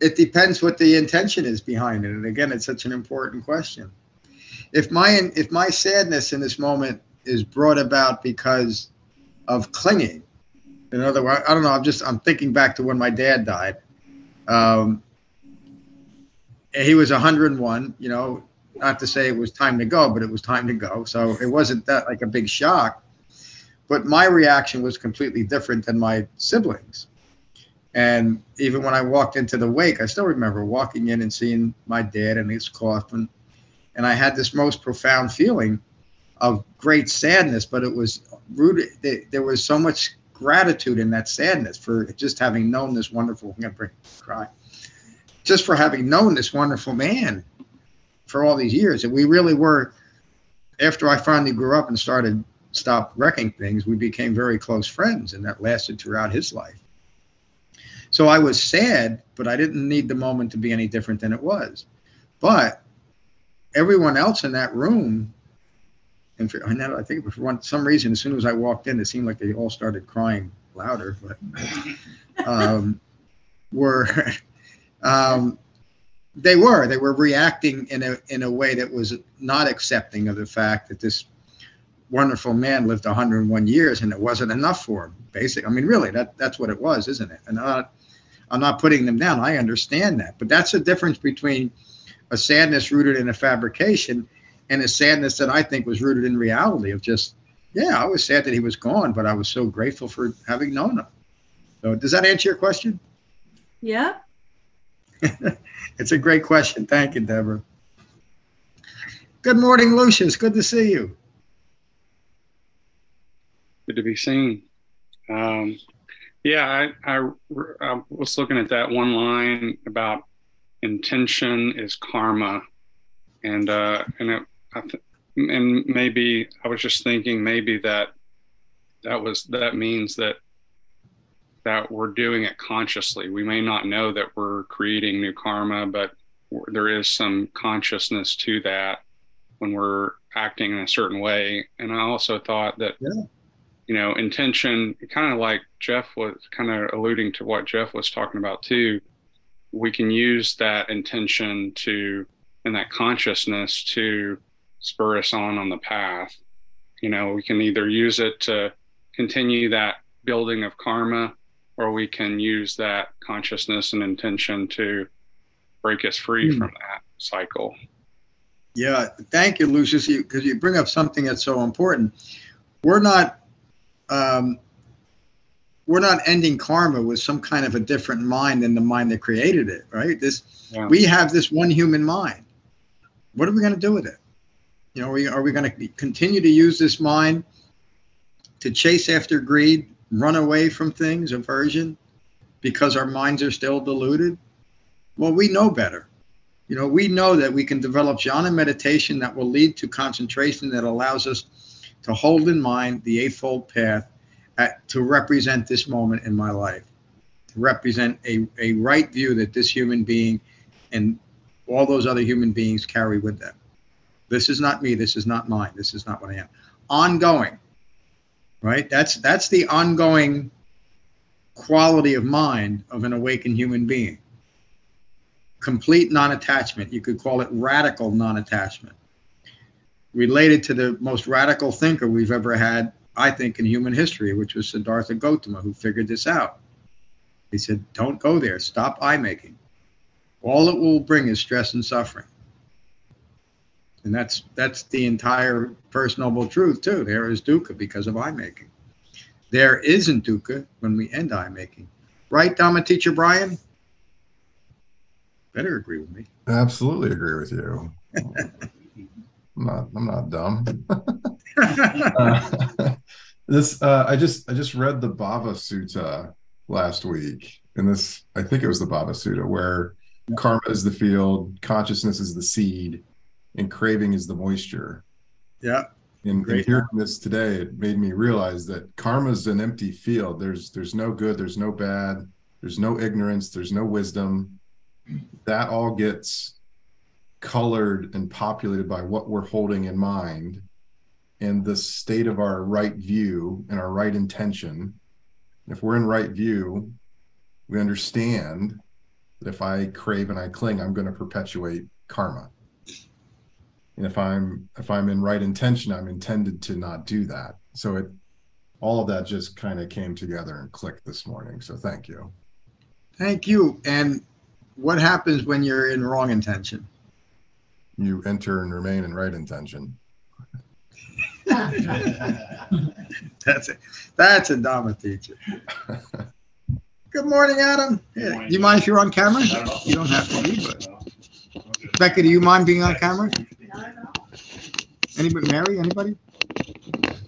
it depends what the intention is behind it, and again, it's such an important question. If my if my sadness in this moment is brought about because of clinging, in other words, I don't know. I'm just I'm thinking back to when my dad died. Um, he was 101. You know, not to say it was time to go, but it was time to go. So it wasn't that like a big shock. But my reaction was completely different than my siblings. And even when I walked into the wake, I still remember walking in and seeing my dad in his coffin. And I had this most profound feeling of great sadness, but it was rooted, there was so much gratitude and that sadness for just having known this wonderful, I'm going to cry, just for having known this wonderful man for all these years. And we really were, after I finally grew up and started, stopped wrecking things, we became very close friends, and that lasted throughout his life. So I was sad, but I didn't need the moment to be any different than it was. But everyone else in that room, and for, I I think for some reason, as soon as I walked in, it seemed like they all started crying louder, but (laughs) um, were (laughs) um, they were they were reacting in a in a way that was not accepting of the fact that this wonderful man lived 101 years and it wasn't enough for him. Basic, I mean, really, that that's what it was, isn't it? And I'm not, I'm not putting them down. I understand that, but that's the difference between a sadness rooted in a fabrication and a sadness that I think was rooted in reality of just, yeah, I was sad that he was gone, but I was so grateful for having known him. So, does that answer your question? Yeah. (laughs) It's a great question. Thank you, Deborah. Good morning, Lucius. Good to see you. Good to be seen. Um, yeah, I, I, I was looking at that one line about intention is karma, and uh, and it, I th- and maybe I was just thinking maybe that that was that means that that we're doing it consciously. We may not know that we're creating new karma, but there is some consciousness to that when we're acting in a certain way. And I also thought that Yeah. you know, intention, kind of like Jeff was kind of alluding to what Jeff was talking about too. We can use that intention to, and that consciousness to spur us on on the path. You know, we can either use it to continue that building of karma, or we can use that consciousness and intention to break us free Hmm. from that cycle. Yeah, thank you, Lucius, because you bring up something that's so important. We're not, um, we're not ending karma with some kind of a different mind than the mind that created it, right? This, Yeah. we have this one human mind. What are we going to do with it? You know, are we, are we going to continue to use this mind to chase after greed, run away from things, aversion, because our minds are still deluded? Well, we know better. You know, we know that we can develop jhana meditation that will lead to concentration that allows us to hold in mind the Eightfold Path at, to represent this moment in my life, to represent a, a right view that this human being and all those other human beings carry with them. This is not me. This is not mine. This is not what I am. Ongoing, right? That's that's the ongoing quality of mind of an awakened human being. Complete non attachment. You could call it radical non attachment. Related to the most radical thinker we've ever had, I think, in human history, which was Siddhartha Gautama, who figured this out. He said, Don't go there. Stop I making. All it will bring is stress and suffering. And that's that's the entire first noble truth too. There is dukkha because of I making. There isn't dukkha when we end I making. Right, Dharma teacher Brian? Better agree with me. Absolutely agree with you. (laughs) I'm not. I'm not dumb. Uh, (laughs) this uh, I just I just read the Bhava Sutta last week, and this I think it was the Bhava Sutta where karma is the field, consciousness is the seed, and craving is the moisture. Yeah. And, and hearing this today, it made me realize that karma is an empty field. There's there's no good, there's no bad, there's no ignorance, there's no wisdom. That all gets colored and populated by what we're holding in mind and the state of our right view and our right intention. If we're in right view, we understand that if I crave and I cling, I'm going to perpetuate karma. And if I'm if I'm in right intention, I'm intended to not do that. So it all of that just kind of came together and clicked this morning. So thank you. Thank you. And what happens when you're in wrong intention? You enter and remain in right intention. (laughs) That's it. That's a Dharma teacher. Good morning, Adam. Yeah. morning. Do you mind if you're on camera? I don't. You don't have to be, but Becca, do you mind being on camera? Not at all. Anybody, Mary, anybody?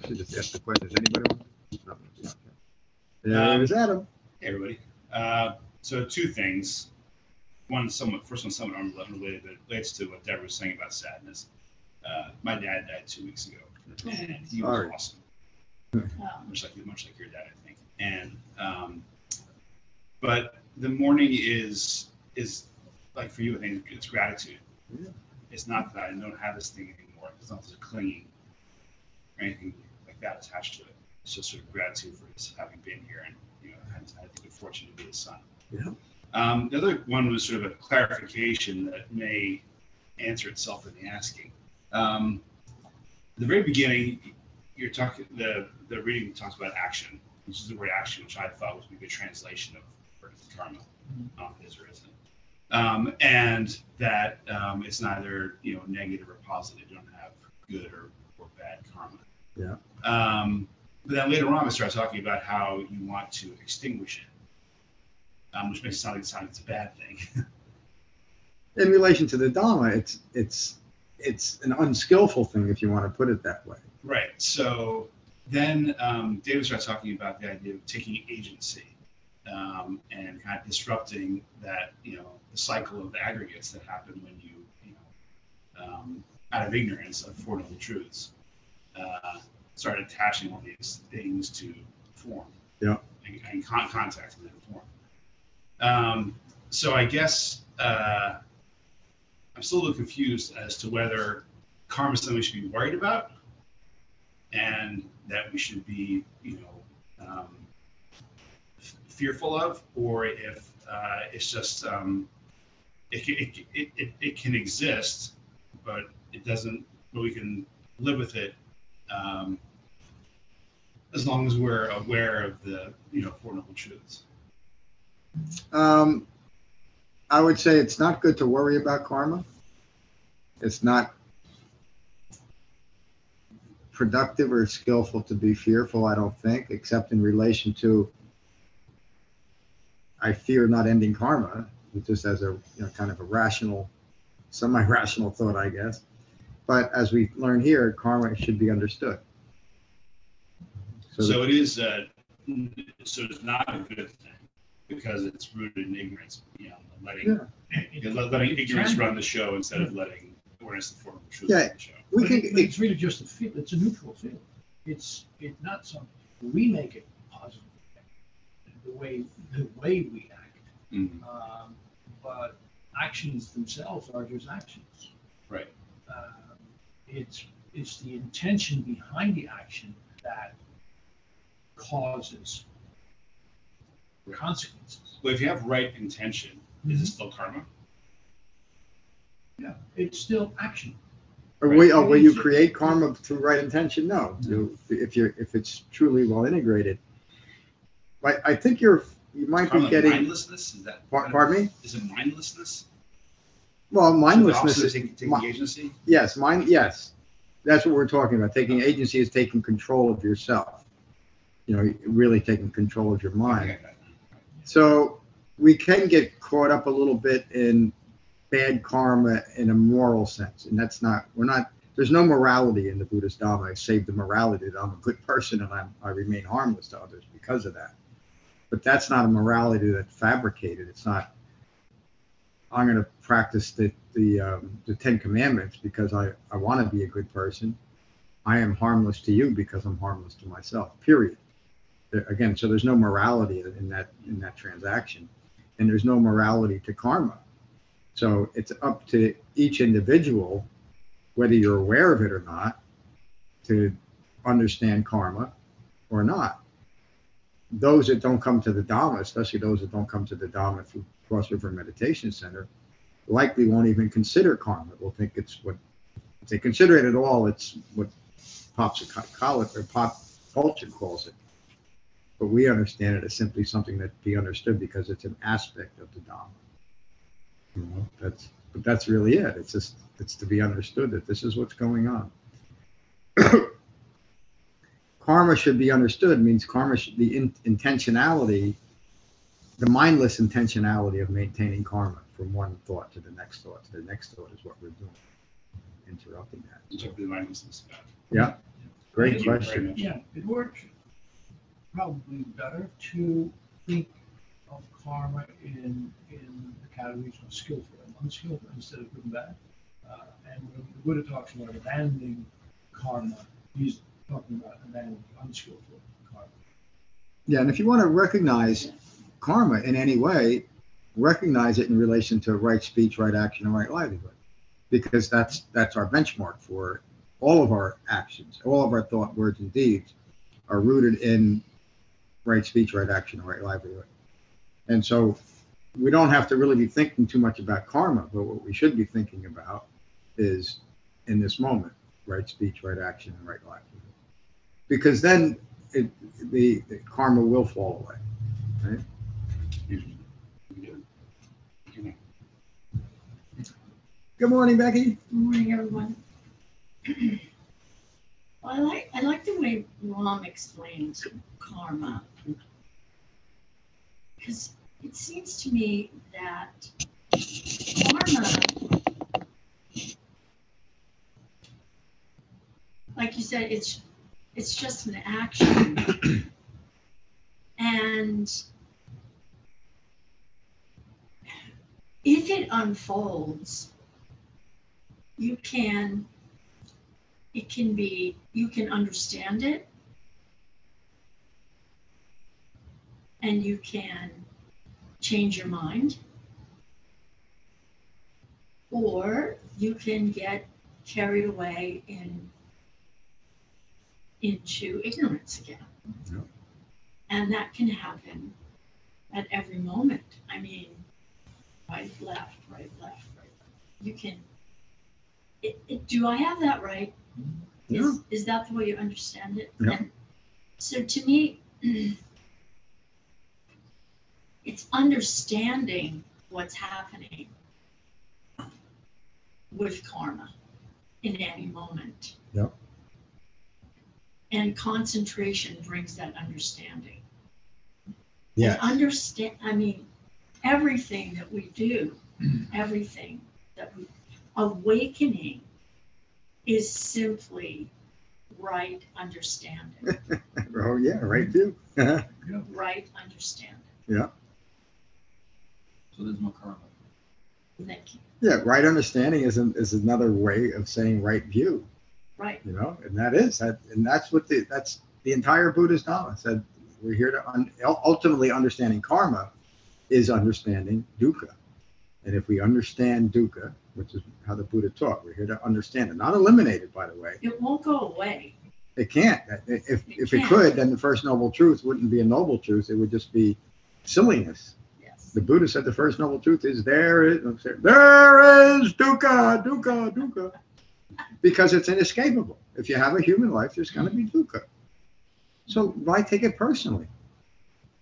Should just ask the questions. Anybody? want- No. Um, There's Adam. Hey, everybody. Uh, so two things. One, somewhat, first one, somewhat unrelated, but it relates to what Deborah was saying about sadness. Uh, my dad died two weeks ago, and he was Sorry. awesome, Oh, much like much like your dad, I think. And um, but the mourning is is like for you, I think it's gratitude. Yeah. It's not that I don't have this thing anymore. It's not there's a clinging or anything like that attached to it. It's just sort of gratitude for his having been here and you know had, had the good fortune to be his son. Yeah. Um, the other one was sort of a clarification that may answer itself in the asking. Um, the very beginning, you're talking the the reading talks about action, which is the word action, which I thought was a good translation of earth karma. I don't know if or isn't. Um, and that um, it's neither you know negative or positive. You don't have good or, or bad karma. Yeah. Um, but then later on, we start talking about how you want to extinguish it, um, which makes it sound like, sound like it's a bad thing. (laughs) In relation to the Dharma, it's it's it's an unskillful thing if you want to put it that way. Right. So then um, David starts talking about the idea of taking agency um, and kind of disrupting that, you know, the cycle of aggregates that happen when you, you know, um, out of ignorance of Four Noble Truths, uh, start attaching all these things to form. Yeah. And, and con- contact with that form. Um, so I guess uh, I'm still a little confused as to whether karma is something we should be worried about and that we should be, you know, um, f- fearful of, or if uh, it's just um, it, it, it, it, it can exist, but it doesn't. But we can live with it um, as long as we're aware of the you know four noble truths. Um, I would say it's not good to worry about karma. It's not productive or skillful to be fearful, I don't think, except in relation to I fear not ending karma, which just as a you know, kind of a rational, semi-rational thought, I guess. But as we learn here, karma should be understood. So, it is. Uh, so it's not a good thing because it's rooted in ignorance. You know, letting Yeah. let- letting ignorance run the show instead of letting awareness of the four noble truths Yeah. run the show. we But can, it- but it's really just a feel, it's a neutral feeling. It's, it's not something, we make it positive. The way, the way we act. Mhm. Um, But actions themselves are just actions. Right. Um, It's, it's the intention behind the action that causes consequences. But if you have right intention, is it mm-hmm. still karma? Yeah, it's still action. Or will, oh, will you create karma through right intention? No. You- If you're, if it's truly well integrated. But I think you're, you might be getting, mindlessness is that? Par- pardon me? Is it mindlessness? Well, mindlessness is, taking, taking mi- agency. yes, mind, yes. That's what we're talking about. Taking agency is taking control of yourself. You know, really taking control of your mind. Okay. So we can get caught up a little bit in bad karma in a moral sense, and that's not. We're not. There's no morality in the Buddhist Dharma, save the morality that I'm a good person and I'm, I remain harmless to others because of that. But that's not a morality that's fabricated. It's not. I'm going to practice the the um, the Ten Commandments because I I want to be a good person. I am harmless to you because I'm harmless to myself. Period. Again, so there's no morality in that in that transaction, and there's no morality to karma. So it's up to each individual, whether you're aware of it or not, to understand karma or not. Those that don't come to the Dhamma, especially those that don't come to the Dhamma through Cross River Meditation Center, likely won't even consider karma. Will think it's what if they consider it at all. It's what pop psychology or pop culture calls it. But we understand it as simply something that be understood because it's an aspect of the Dhamma. You know, that's but that's really it. It's just it's to be understood that this is what's going on. (coughs) karma should be understood means karma should the in, intentionality, the mindless intentionality of maintaining karma from one thought to the next thought to the next thought is what we're doing. Interrupting that. Interpret the mindlessness. Yeah. Great Thank question. Yeah, it works probably better to think of karma in, in the categories of skillful and unskillful instead of good and bad. Uh, and when the Buddha talks about abandoning karma, he's talking about abandoning unskillful karma. Yeah, and if you want to recognize karma in any way, recognize it in relation to right speech, right action, and right livelihood, because that's that's our benchmark for all of our actions, all of our thought, words, and deeds are rooted in right speech, right action, and right livelihood. And so we don't have to really be thinking too much about karma, but what we should be thinking about is in this moment, right speech, right action, and right livelihood. Because then it, the, the karma will fall away. Right? Good morning, Becky. Good morning, everyone. Well, I like, I like the way Ram explains karma. Because it seems to me that karma, like you said, it's, it's just an action. (clears throat) And if it unfolds, you can it can be you can understand it. And you can change your mind. Or you can get carried away in into ignorance again. Yeah. and that can happen at every moment. I mean right left right left right left. you can it, it, do i have that right is, is that the way you understand it? Yeah. And so to me, (clears throat) it's understanding what's happening with karma in any moment. Yeah. And concentration brings that understanding. Yeah. Understand, I mean, everything that we do, (clears throat) everything that we, awakening is simply right understanding, (laughs) Oh, yeah, right too. (laughs) yeah. right understanding. Yeah. So there's no karma. Thank you. Yeah, right understanding is, an, is another way of saying right view, Right. you know, and that is that, and that's what the, that's the entire Buddhist Dhamma said. We're here to un, ultimately understanding karma is understanding dukkha. And if we understand dukkha, which is how the Buddha taught, we're here to understand it, not eliminate it, by the way. It won't go away. It can't. If, if it can't. could, then the first noble truth wouldn't be a noble truth. It would just be silliness. Yes. The Buddha said the first noble truth is there is there is dukkha, dukkha, dukkha. Because it's inescapable. If you have a human life, there's gonna be dukkha. So why take it personally?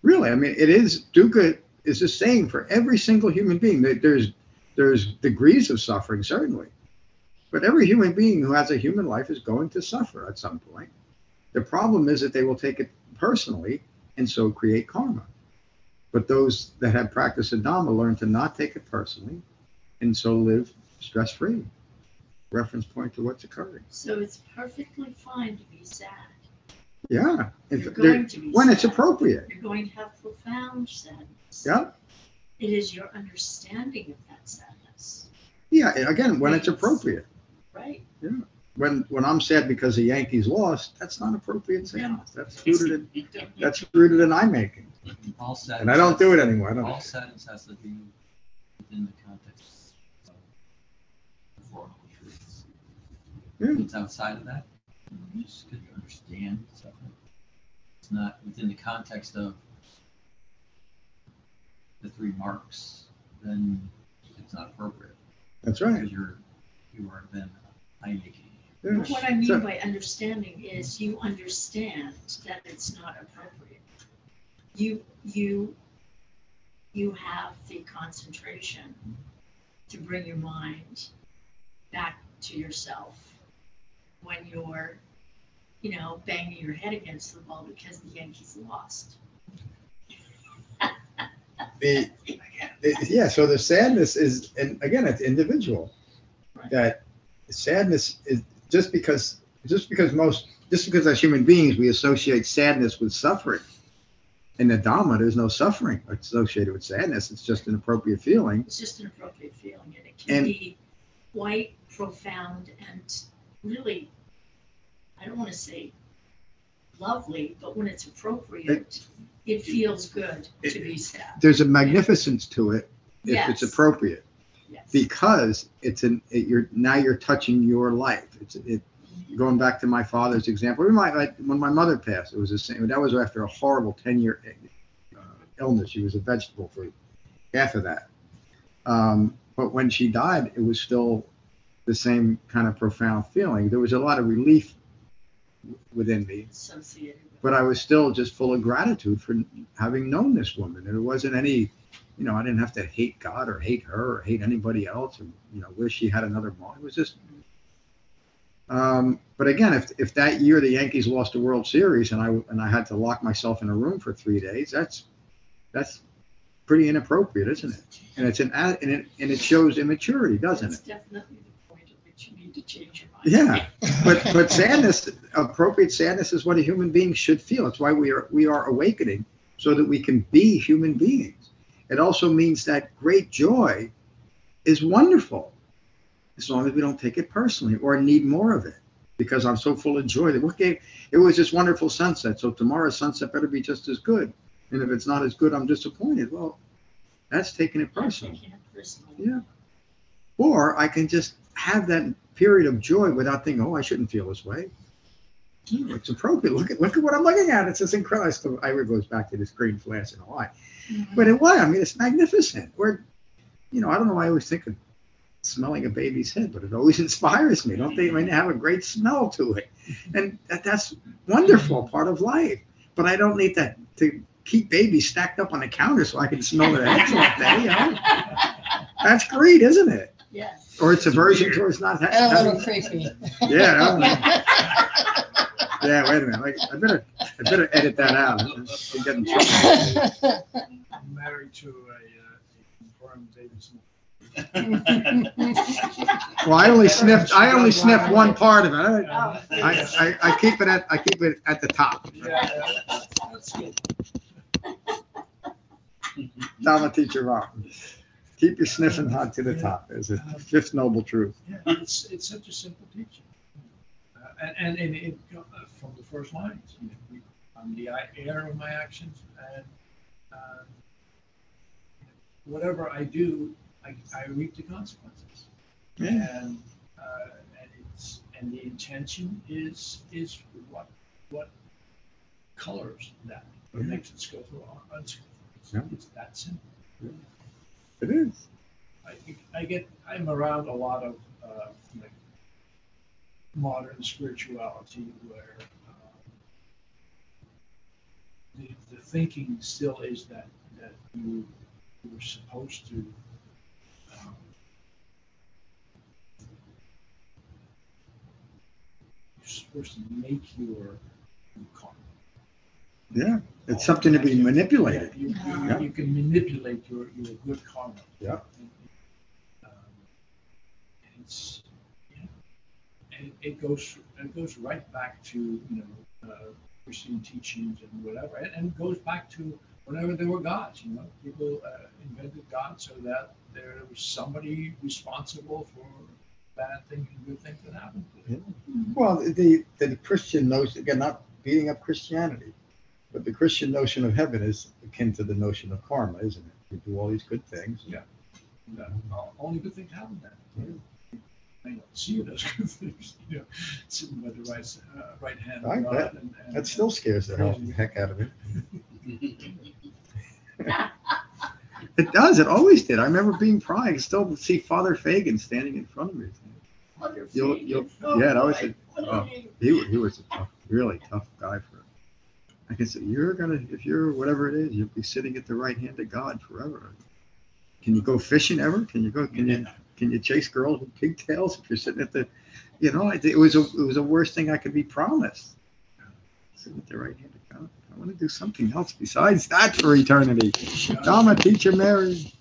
Really, I mean, it is dukkha is the same for every single human being. There- There's there's degrees of suffering, certainly. But every human being who has a human life is going to suffer at some point. The problem is that they will take it personally and so create karma. But those that have practiced Dhamma learn to not take it personally and so live stress free. Reference point to what's occurring. So it's perfectly fine to be sad. Yeah. If You're there- going to be when it's appropriate. You're going to have profound sadness. Yeah. It is your understanding of that sadness, Yeah. Again, when it's Yes. appropriate. right? Yeah. When when I'm sad because the Yankees lost, that's not appropriate sadness. That's rooted in that's rooted in I making. All sadness. And I don't do it anymore. I don't. sadness has to be within the context of the Four Truths. Yeah. It's outside of that, just because you understand something, it's not within the context of the three marks, then it's not appropriate. That's right. Because you're, you are then I making. Yeah. But what I mean So- by understanding is you understand that it's not appropriate. You, you, you have the concentration to bring your mind back to yourself when you're, you know, banging your head against the wall because the Yankees lost. (laughs) the, the- yeah so the sadness is and again it's individual. That sadness is just because just because most just because as human beings we associate sadness with suffering. In the dhamma there's no suffering associated with sadness. It's just an appropriate feeling. It's just an appropriate feeling and it can And- be quite profound and really, I don't want to say lovely, but when it's appropriate, it feels good to be sad. there's a magnificence to it if it's appropriate. Yes. because it's an it, you're now you're touching your life. It's it going back to my father's example my, like, when my mother passed it was the same that was after a horrible 10 year uh, illness. She was a vegetable for half of that. Um, but when she died it was still the same kind of profound feeling. There was a lot of relief within me but I was still just full of gratitude for having known this woman. And it wasn't any, you know, I didn't have to hate God or hate her or hate anybody else or, you know, wish she had another mom. It was just, um, but again, if, if that year the Yankees lost the World Series and I, and I had to lock myself in a room for three days, that's, that's pretty inappropriate, isn't it? And it's an, and it, and it shows immaturity, doesn't it? definitely the point at which you need to change your. Yeah, but but sadness, appropriate sadness, is what a human being should feel. It's why we are we are awakening so that we can be human beings. It also means that great joy is wonderful, as long as we don't take it personally or need more of it. Because I'm so full of joy that what gave it was this wonderful sunset. So tomorrow's sunset better be just as good. And if it's not as good, I'm disappointed. Well, that's taking it personally. taking it personally. Yeah. Or I can just have that period of joy without thinking, oh, I shouldn't feel this way. It's appropriate. Look at look at what I'm looking at. It's just incredible. I goes back to this green flash in Hawaii. Mm-hmm. But it was. I mean, it's magnificent. Or, you know, I don't know. why I always think of smelling a baby's head, but it always (laughs) inspires me. Don't they? I mean, they have a great smell to it, and that, that's wonderful mm-hmm. part of life. But I don't need that to keep babies stacked up on the counter so I can smell their heads all day. You know? (laughs) That's great, isn't it? Yes. Or it's aversion towards not ha- And a little having. creepy. Yeah, I don't know. Yeah, wait a minute. Like, I better, I better edit that out. I'm getting trouble. (laughs) I'm married to a, uh, a Davidson. (laughs) Well, I only sniffed, I only sniffed one (laughs) part of it. I, Oh, I, I keep it at, I keep it at the top. Yeah, yeah, that's good. Dharma teacher Rock. Keep your sniffing hot to the top. There's a fifth noble truth. Yeah, it's, it's such a simple teaching. Uh, and, and, and it, uh, from the first lines, you know, we- I'm the heir of my actions and, uh, whatever I do, I, I reap the consequences. Yeah. And, uh, and it's, and the intention is, is what, what colors that, what Yeah. makes it skillful or unskillful. It's, Yeah. it's that simple. It is. I, I get, I'm around a lot of, uh, like, modern spirituality where, um, the, the thinking still is that, that you, you're supposed to, um, you're supposed to make your karma. Yeah, it's something to be manipulated. You, you- Yeah. you can manipulate your, your good karma. Yeah. Um, It's, yeah. and it goes, it goes right back to, you know, uh, Christian teachings and whatever, and, and it goes back to whenever there were gods, you know, people uh, invented God so that there was somebody responsible for bad things and good things that happened. to them. Well, the, the Christian notion, again, not beating up Christianity, but the Christian notion of heaven is akin to the notion of karma, isn't it? You do all these good things. Yeah. No, no, only good things happen then. I don't see it as good things, (laughs) you know, sitting by the right, uh, right hand I bet. And- and- That still scares the hell- heck out of me. (laughs) It does. It always did. I remember being. I can still see Father Fagan standing in front of me. You'll, you'll, yeah, that was a, oh, he, he was a tough, really tough guy for. I can say you're gonna, if you're whatever it is, you'll be sitting at the right hand of God forever. Can you go fishing ever? Can you go? Can you? Can you chase girls with pigtails if you're sitting at the? You know, it, it was a, it was the worst thing I could be promised. Sitting at the right hand of God. I want to do something else besides that for eternity. I'm a teacher Mary.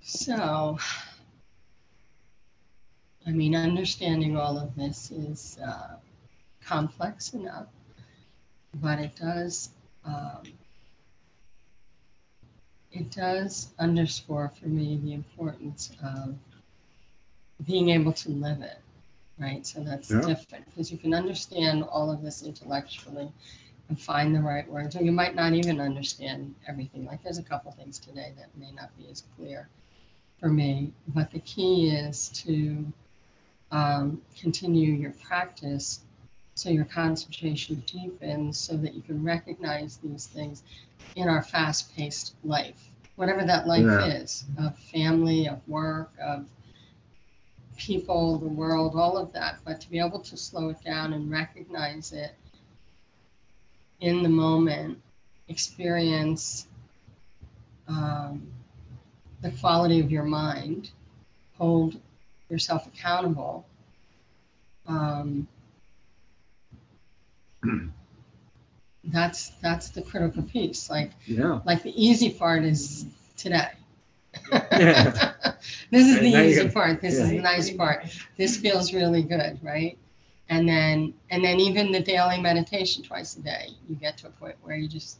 So, I mean, understanding all of this is uh, complex enough, but it does um, it does underscore for me the importance of being able to live it, right? So that's Yeah. different because you can understand all of this intellectually and find the right words, or you might not even understand everything. Like there's a couple things today that may not be as clear for me, but the key is to um, continue your practice so your concentration deepens so that you can recognize these things in our fast-paced life whatever that life Yeah. is of family of work of people the world all of that but to be able to slow it down and recognize it in the moment experience um, the quality of your mind hold yourself accountable um, (clears throat) that's that's the critical piece like Yeah. like the easy part is today. Yeah. (laughs) this is And the easy part. This is the nice part. This feels really good right? And then and then even the daily meditation twice a day you get to a point where you just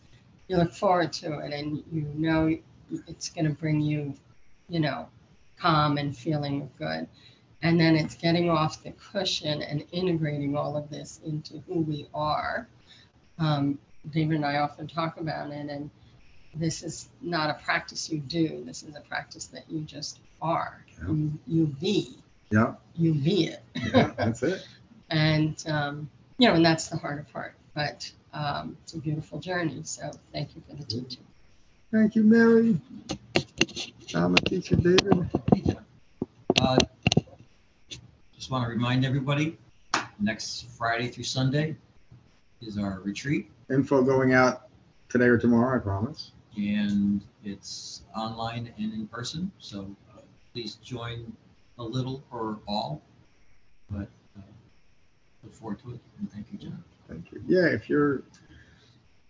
you look forward to it and you know it's going to bring you you know calm and feeling good and then it's getting off the cushion and integrating all of this into who we are um, david and i often talk about it and this is not a practice you do this is a practice that you just are you, you be Yeah. you be it Yeah. That's it. (laughs) and um, you know and that's the harder part but um, it's a beautiful journey so thank you for the teaching Thank you, Mary. I'm a teacher David. Uh, Just want to remind everybody, next Friday through Sunday is our retreat, Info going out today or tomorrow, I promise. and it's online and in person, so uh, please join a little or all, but uh, look forward to it, and thank you, John. Thank you. Yeah, if you're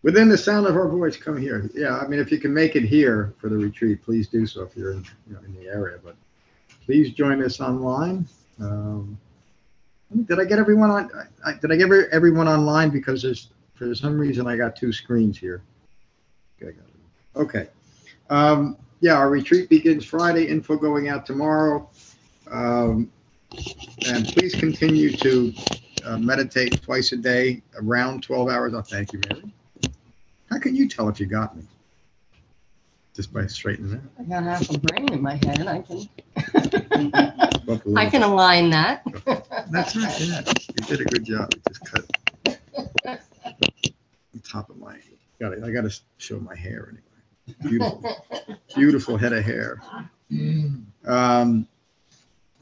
within the sound of our voice, come here. Yeah, I mean, if you can make it here for the retreat, please do so if you're in, you know, in the area. But please join us online. Um, did I get everyone on? I, did I get every- everyone online? Because there's for some reason I got two screens here. Okay. Um, yeah, our retreat begins Friday. Info going out tomorrow. Um, and please continue to uh, meditate twice a day, around 12 hours. Oh, thank you, Mary. How can you tell if you got me? Just by straightening it. i got half a brain in my head i can up a little. i can align that That's right. Yeah, you did a good job. You just cut the top of my Got it. I got to show my hair anyway. Beautiful, beautiful head of hair. Um,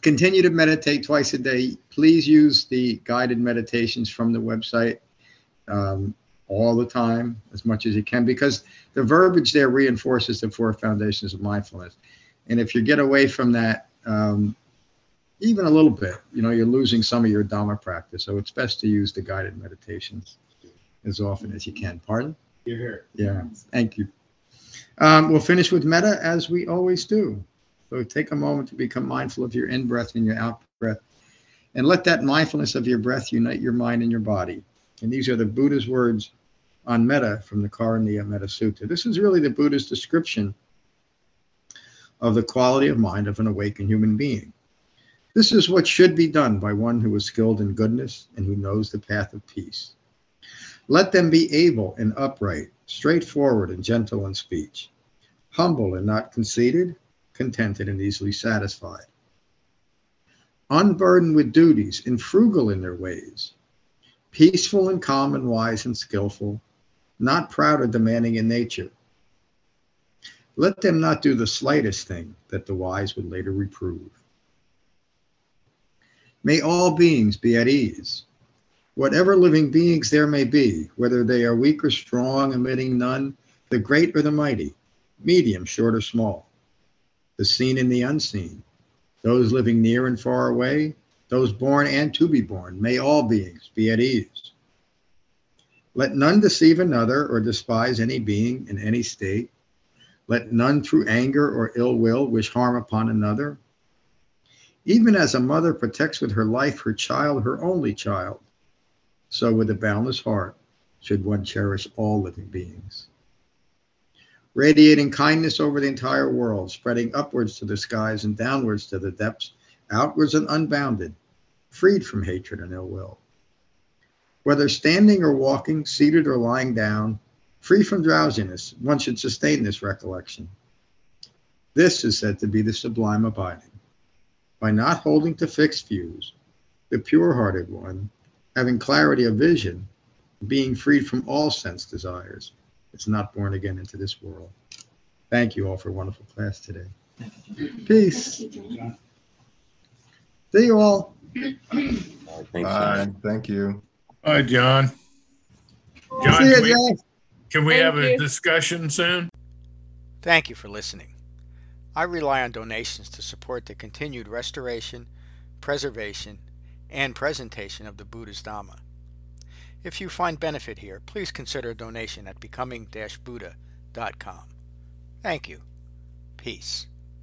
continue to meditate twice a day. Please use the guided meditations from the website um, all the time, as much as you can, because the verbiage there reinforces the four foundations of mindfulness. And if you get away from that, um, even a little bit, you know, you're losing some of your Dhamma practice. So it's best to use the guided meditations as often as you can. Pardon? You're here. Yeah, thank you. Um, we'll finish with metta as we always do. So take a moment to become mindful of your in breath and your out breath, and let that mindfulness of your breath unite your mind and your body. And these are the Buddha's words on metta from the Karaniya Metta Sutta. This is really the Buddha's description of the quality of mind of an awakened human being. This is what should be done by one who is skilled in goodness and who knows the path of peace. Let them be able and upright, straightforward and gentle in speech, humble and not conceited, contented and easily satisfied, unburdened with duties and frugal in their ways, peaceful and calm and wise and skillful, not proud or demanding in nature. Let them not do the slightest thing that the wise would later reprove. May all beings be at ease. Whatever living beings there may be, whether they are weak or strong, emitting none, the great or the mighty, medium, short or small, the seen and the unseen, those living near and far away, those born and to be born, may all beings be at ease. Let none deceive another or despise any being in any state. Let none through anger or ill will wish harm upon another. Even as a mother protects with her life her child, her only child, so with a boundless heart should one cherish all living beings. Radiating kindness over the entire world, spreading upwards to the skies and downwards to the depths, outwards and unbounded, freed from hatred and ill will. Whether standing or walking, seated or lying down, free from drowsiness, one should sustain this recollection. This is said to be the sublime abiding. By not holding to fixed views, the pure hearted one, having clarity of vision, being freed from all sense desires, is not born again into this world. Thank you all for a wonderful class today. Peace. Thank you, John. See you all. Thanks, Bye. John. Thank you. Bye, John. John, See can you, we, can we Thank have a you. discussion soon? Thank you for listening. I rely on donations to support the continued restoration, preservation, and presentation of the Buddha's Dhamma. If you find benefit here, please consider a donation at becoming-buddha.com. Thank you. Peace.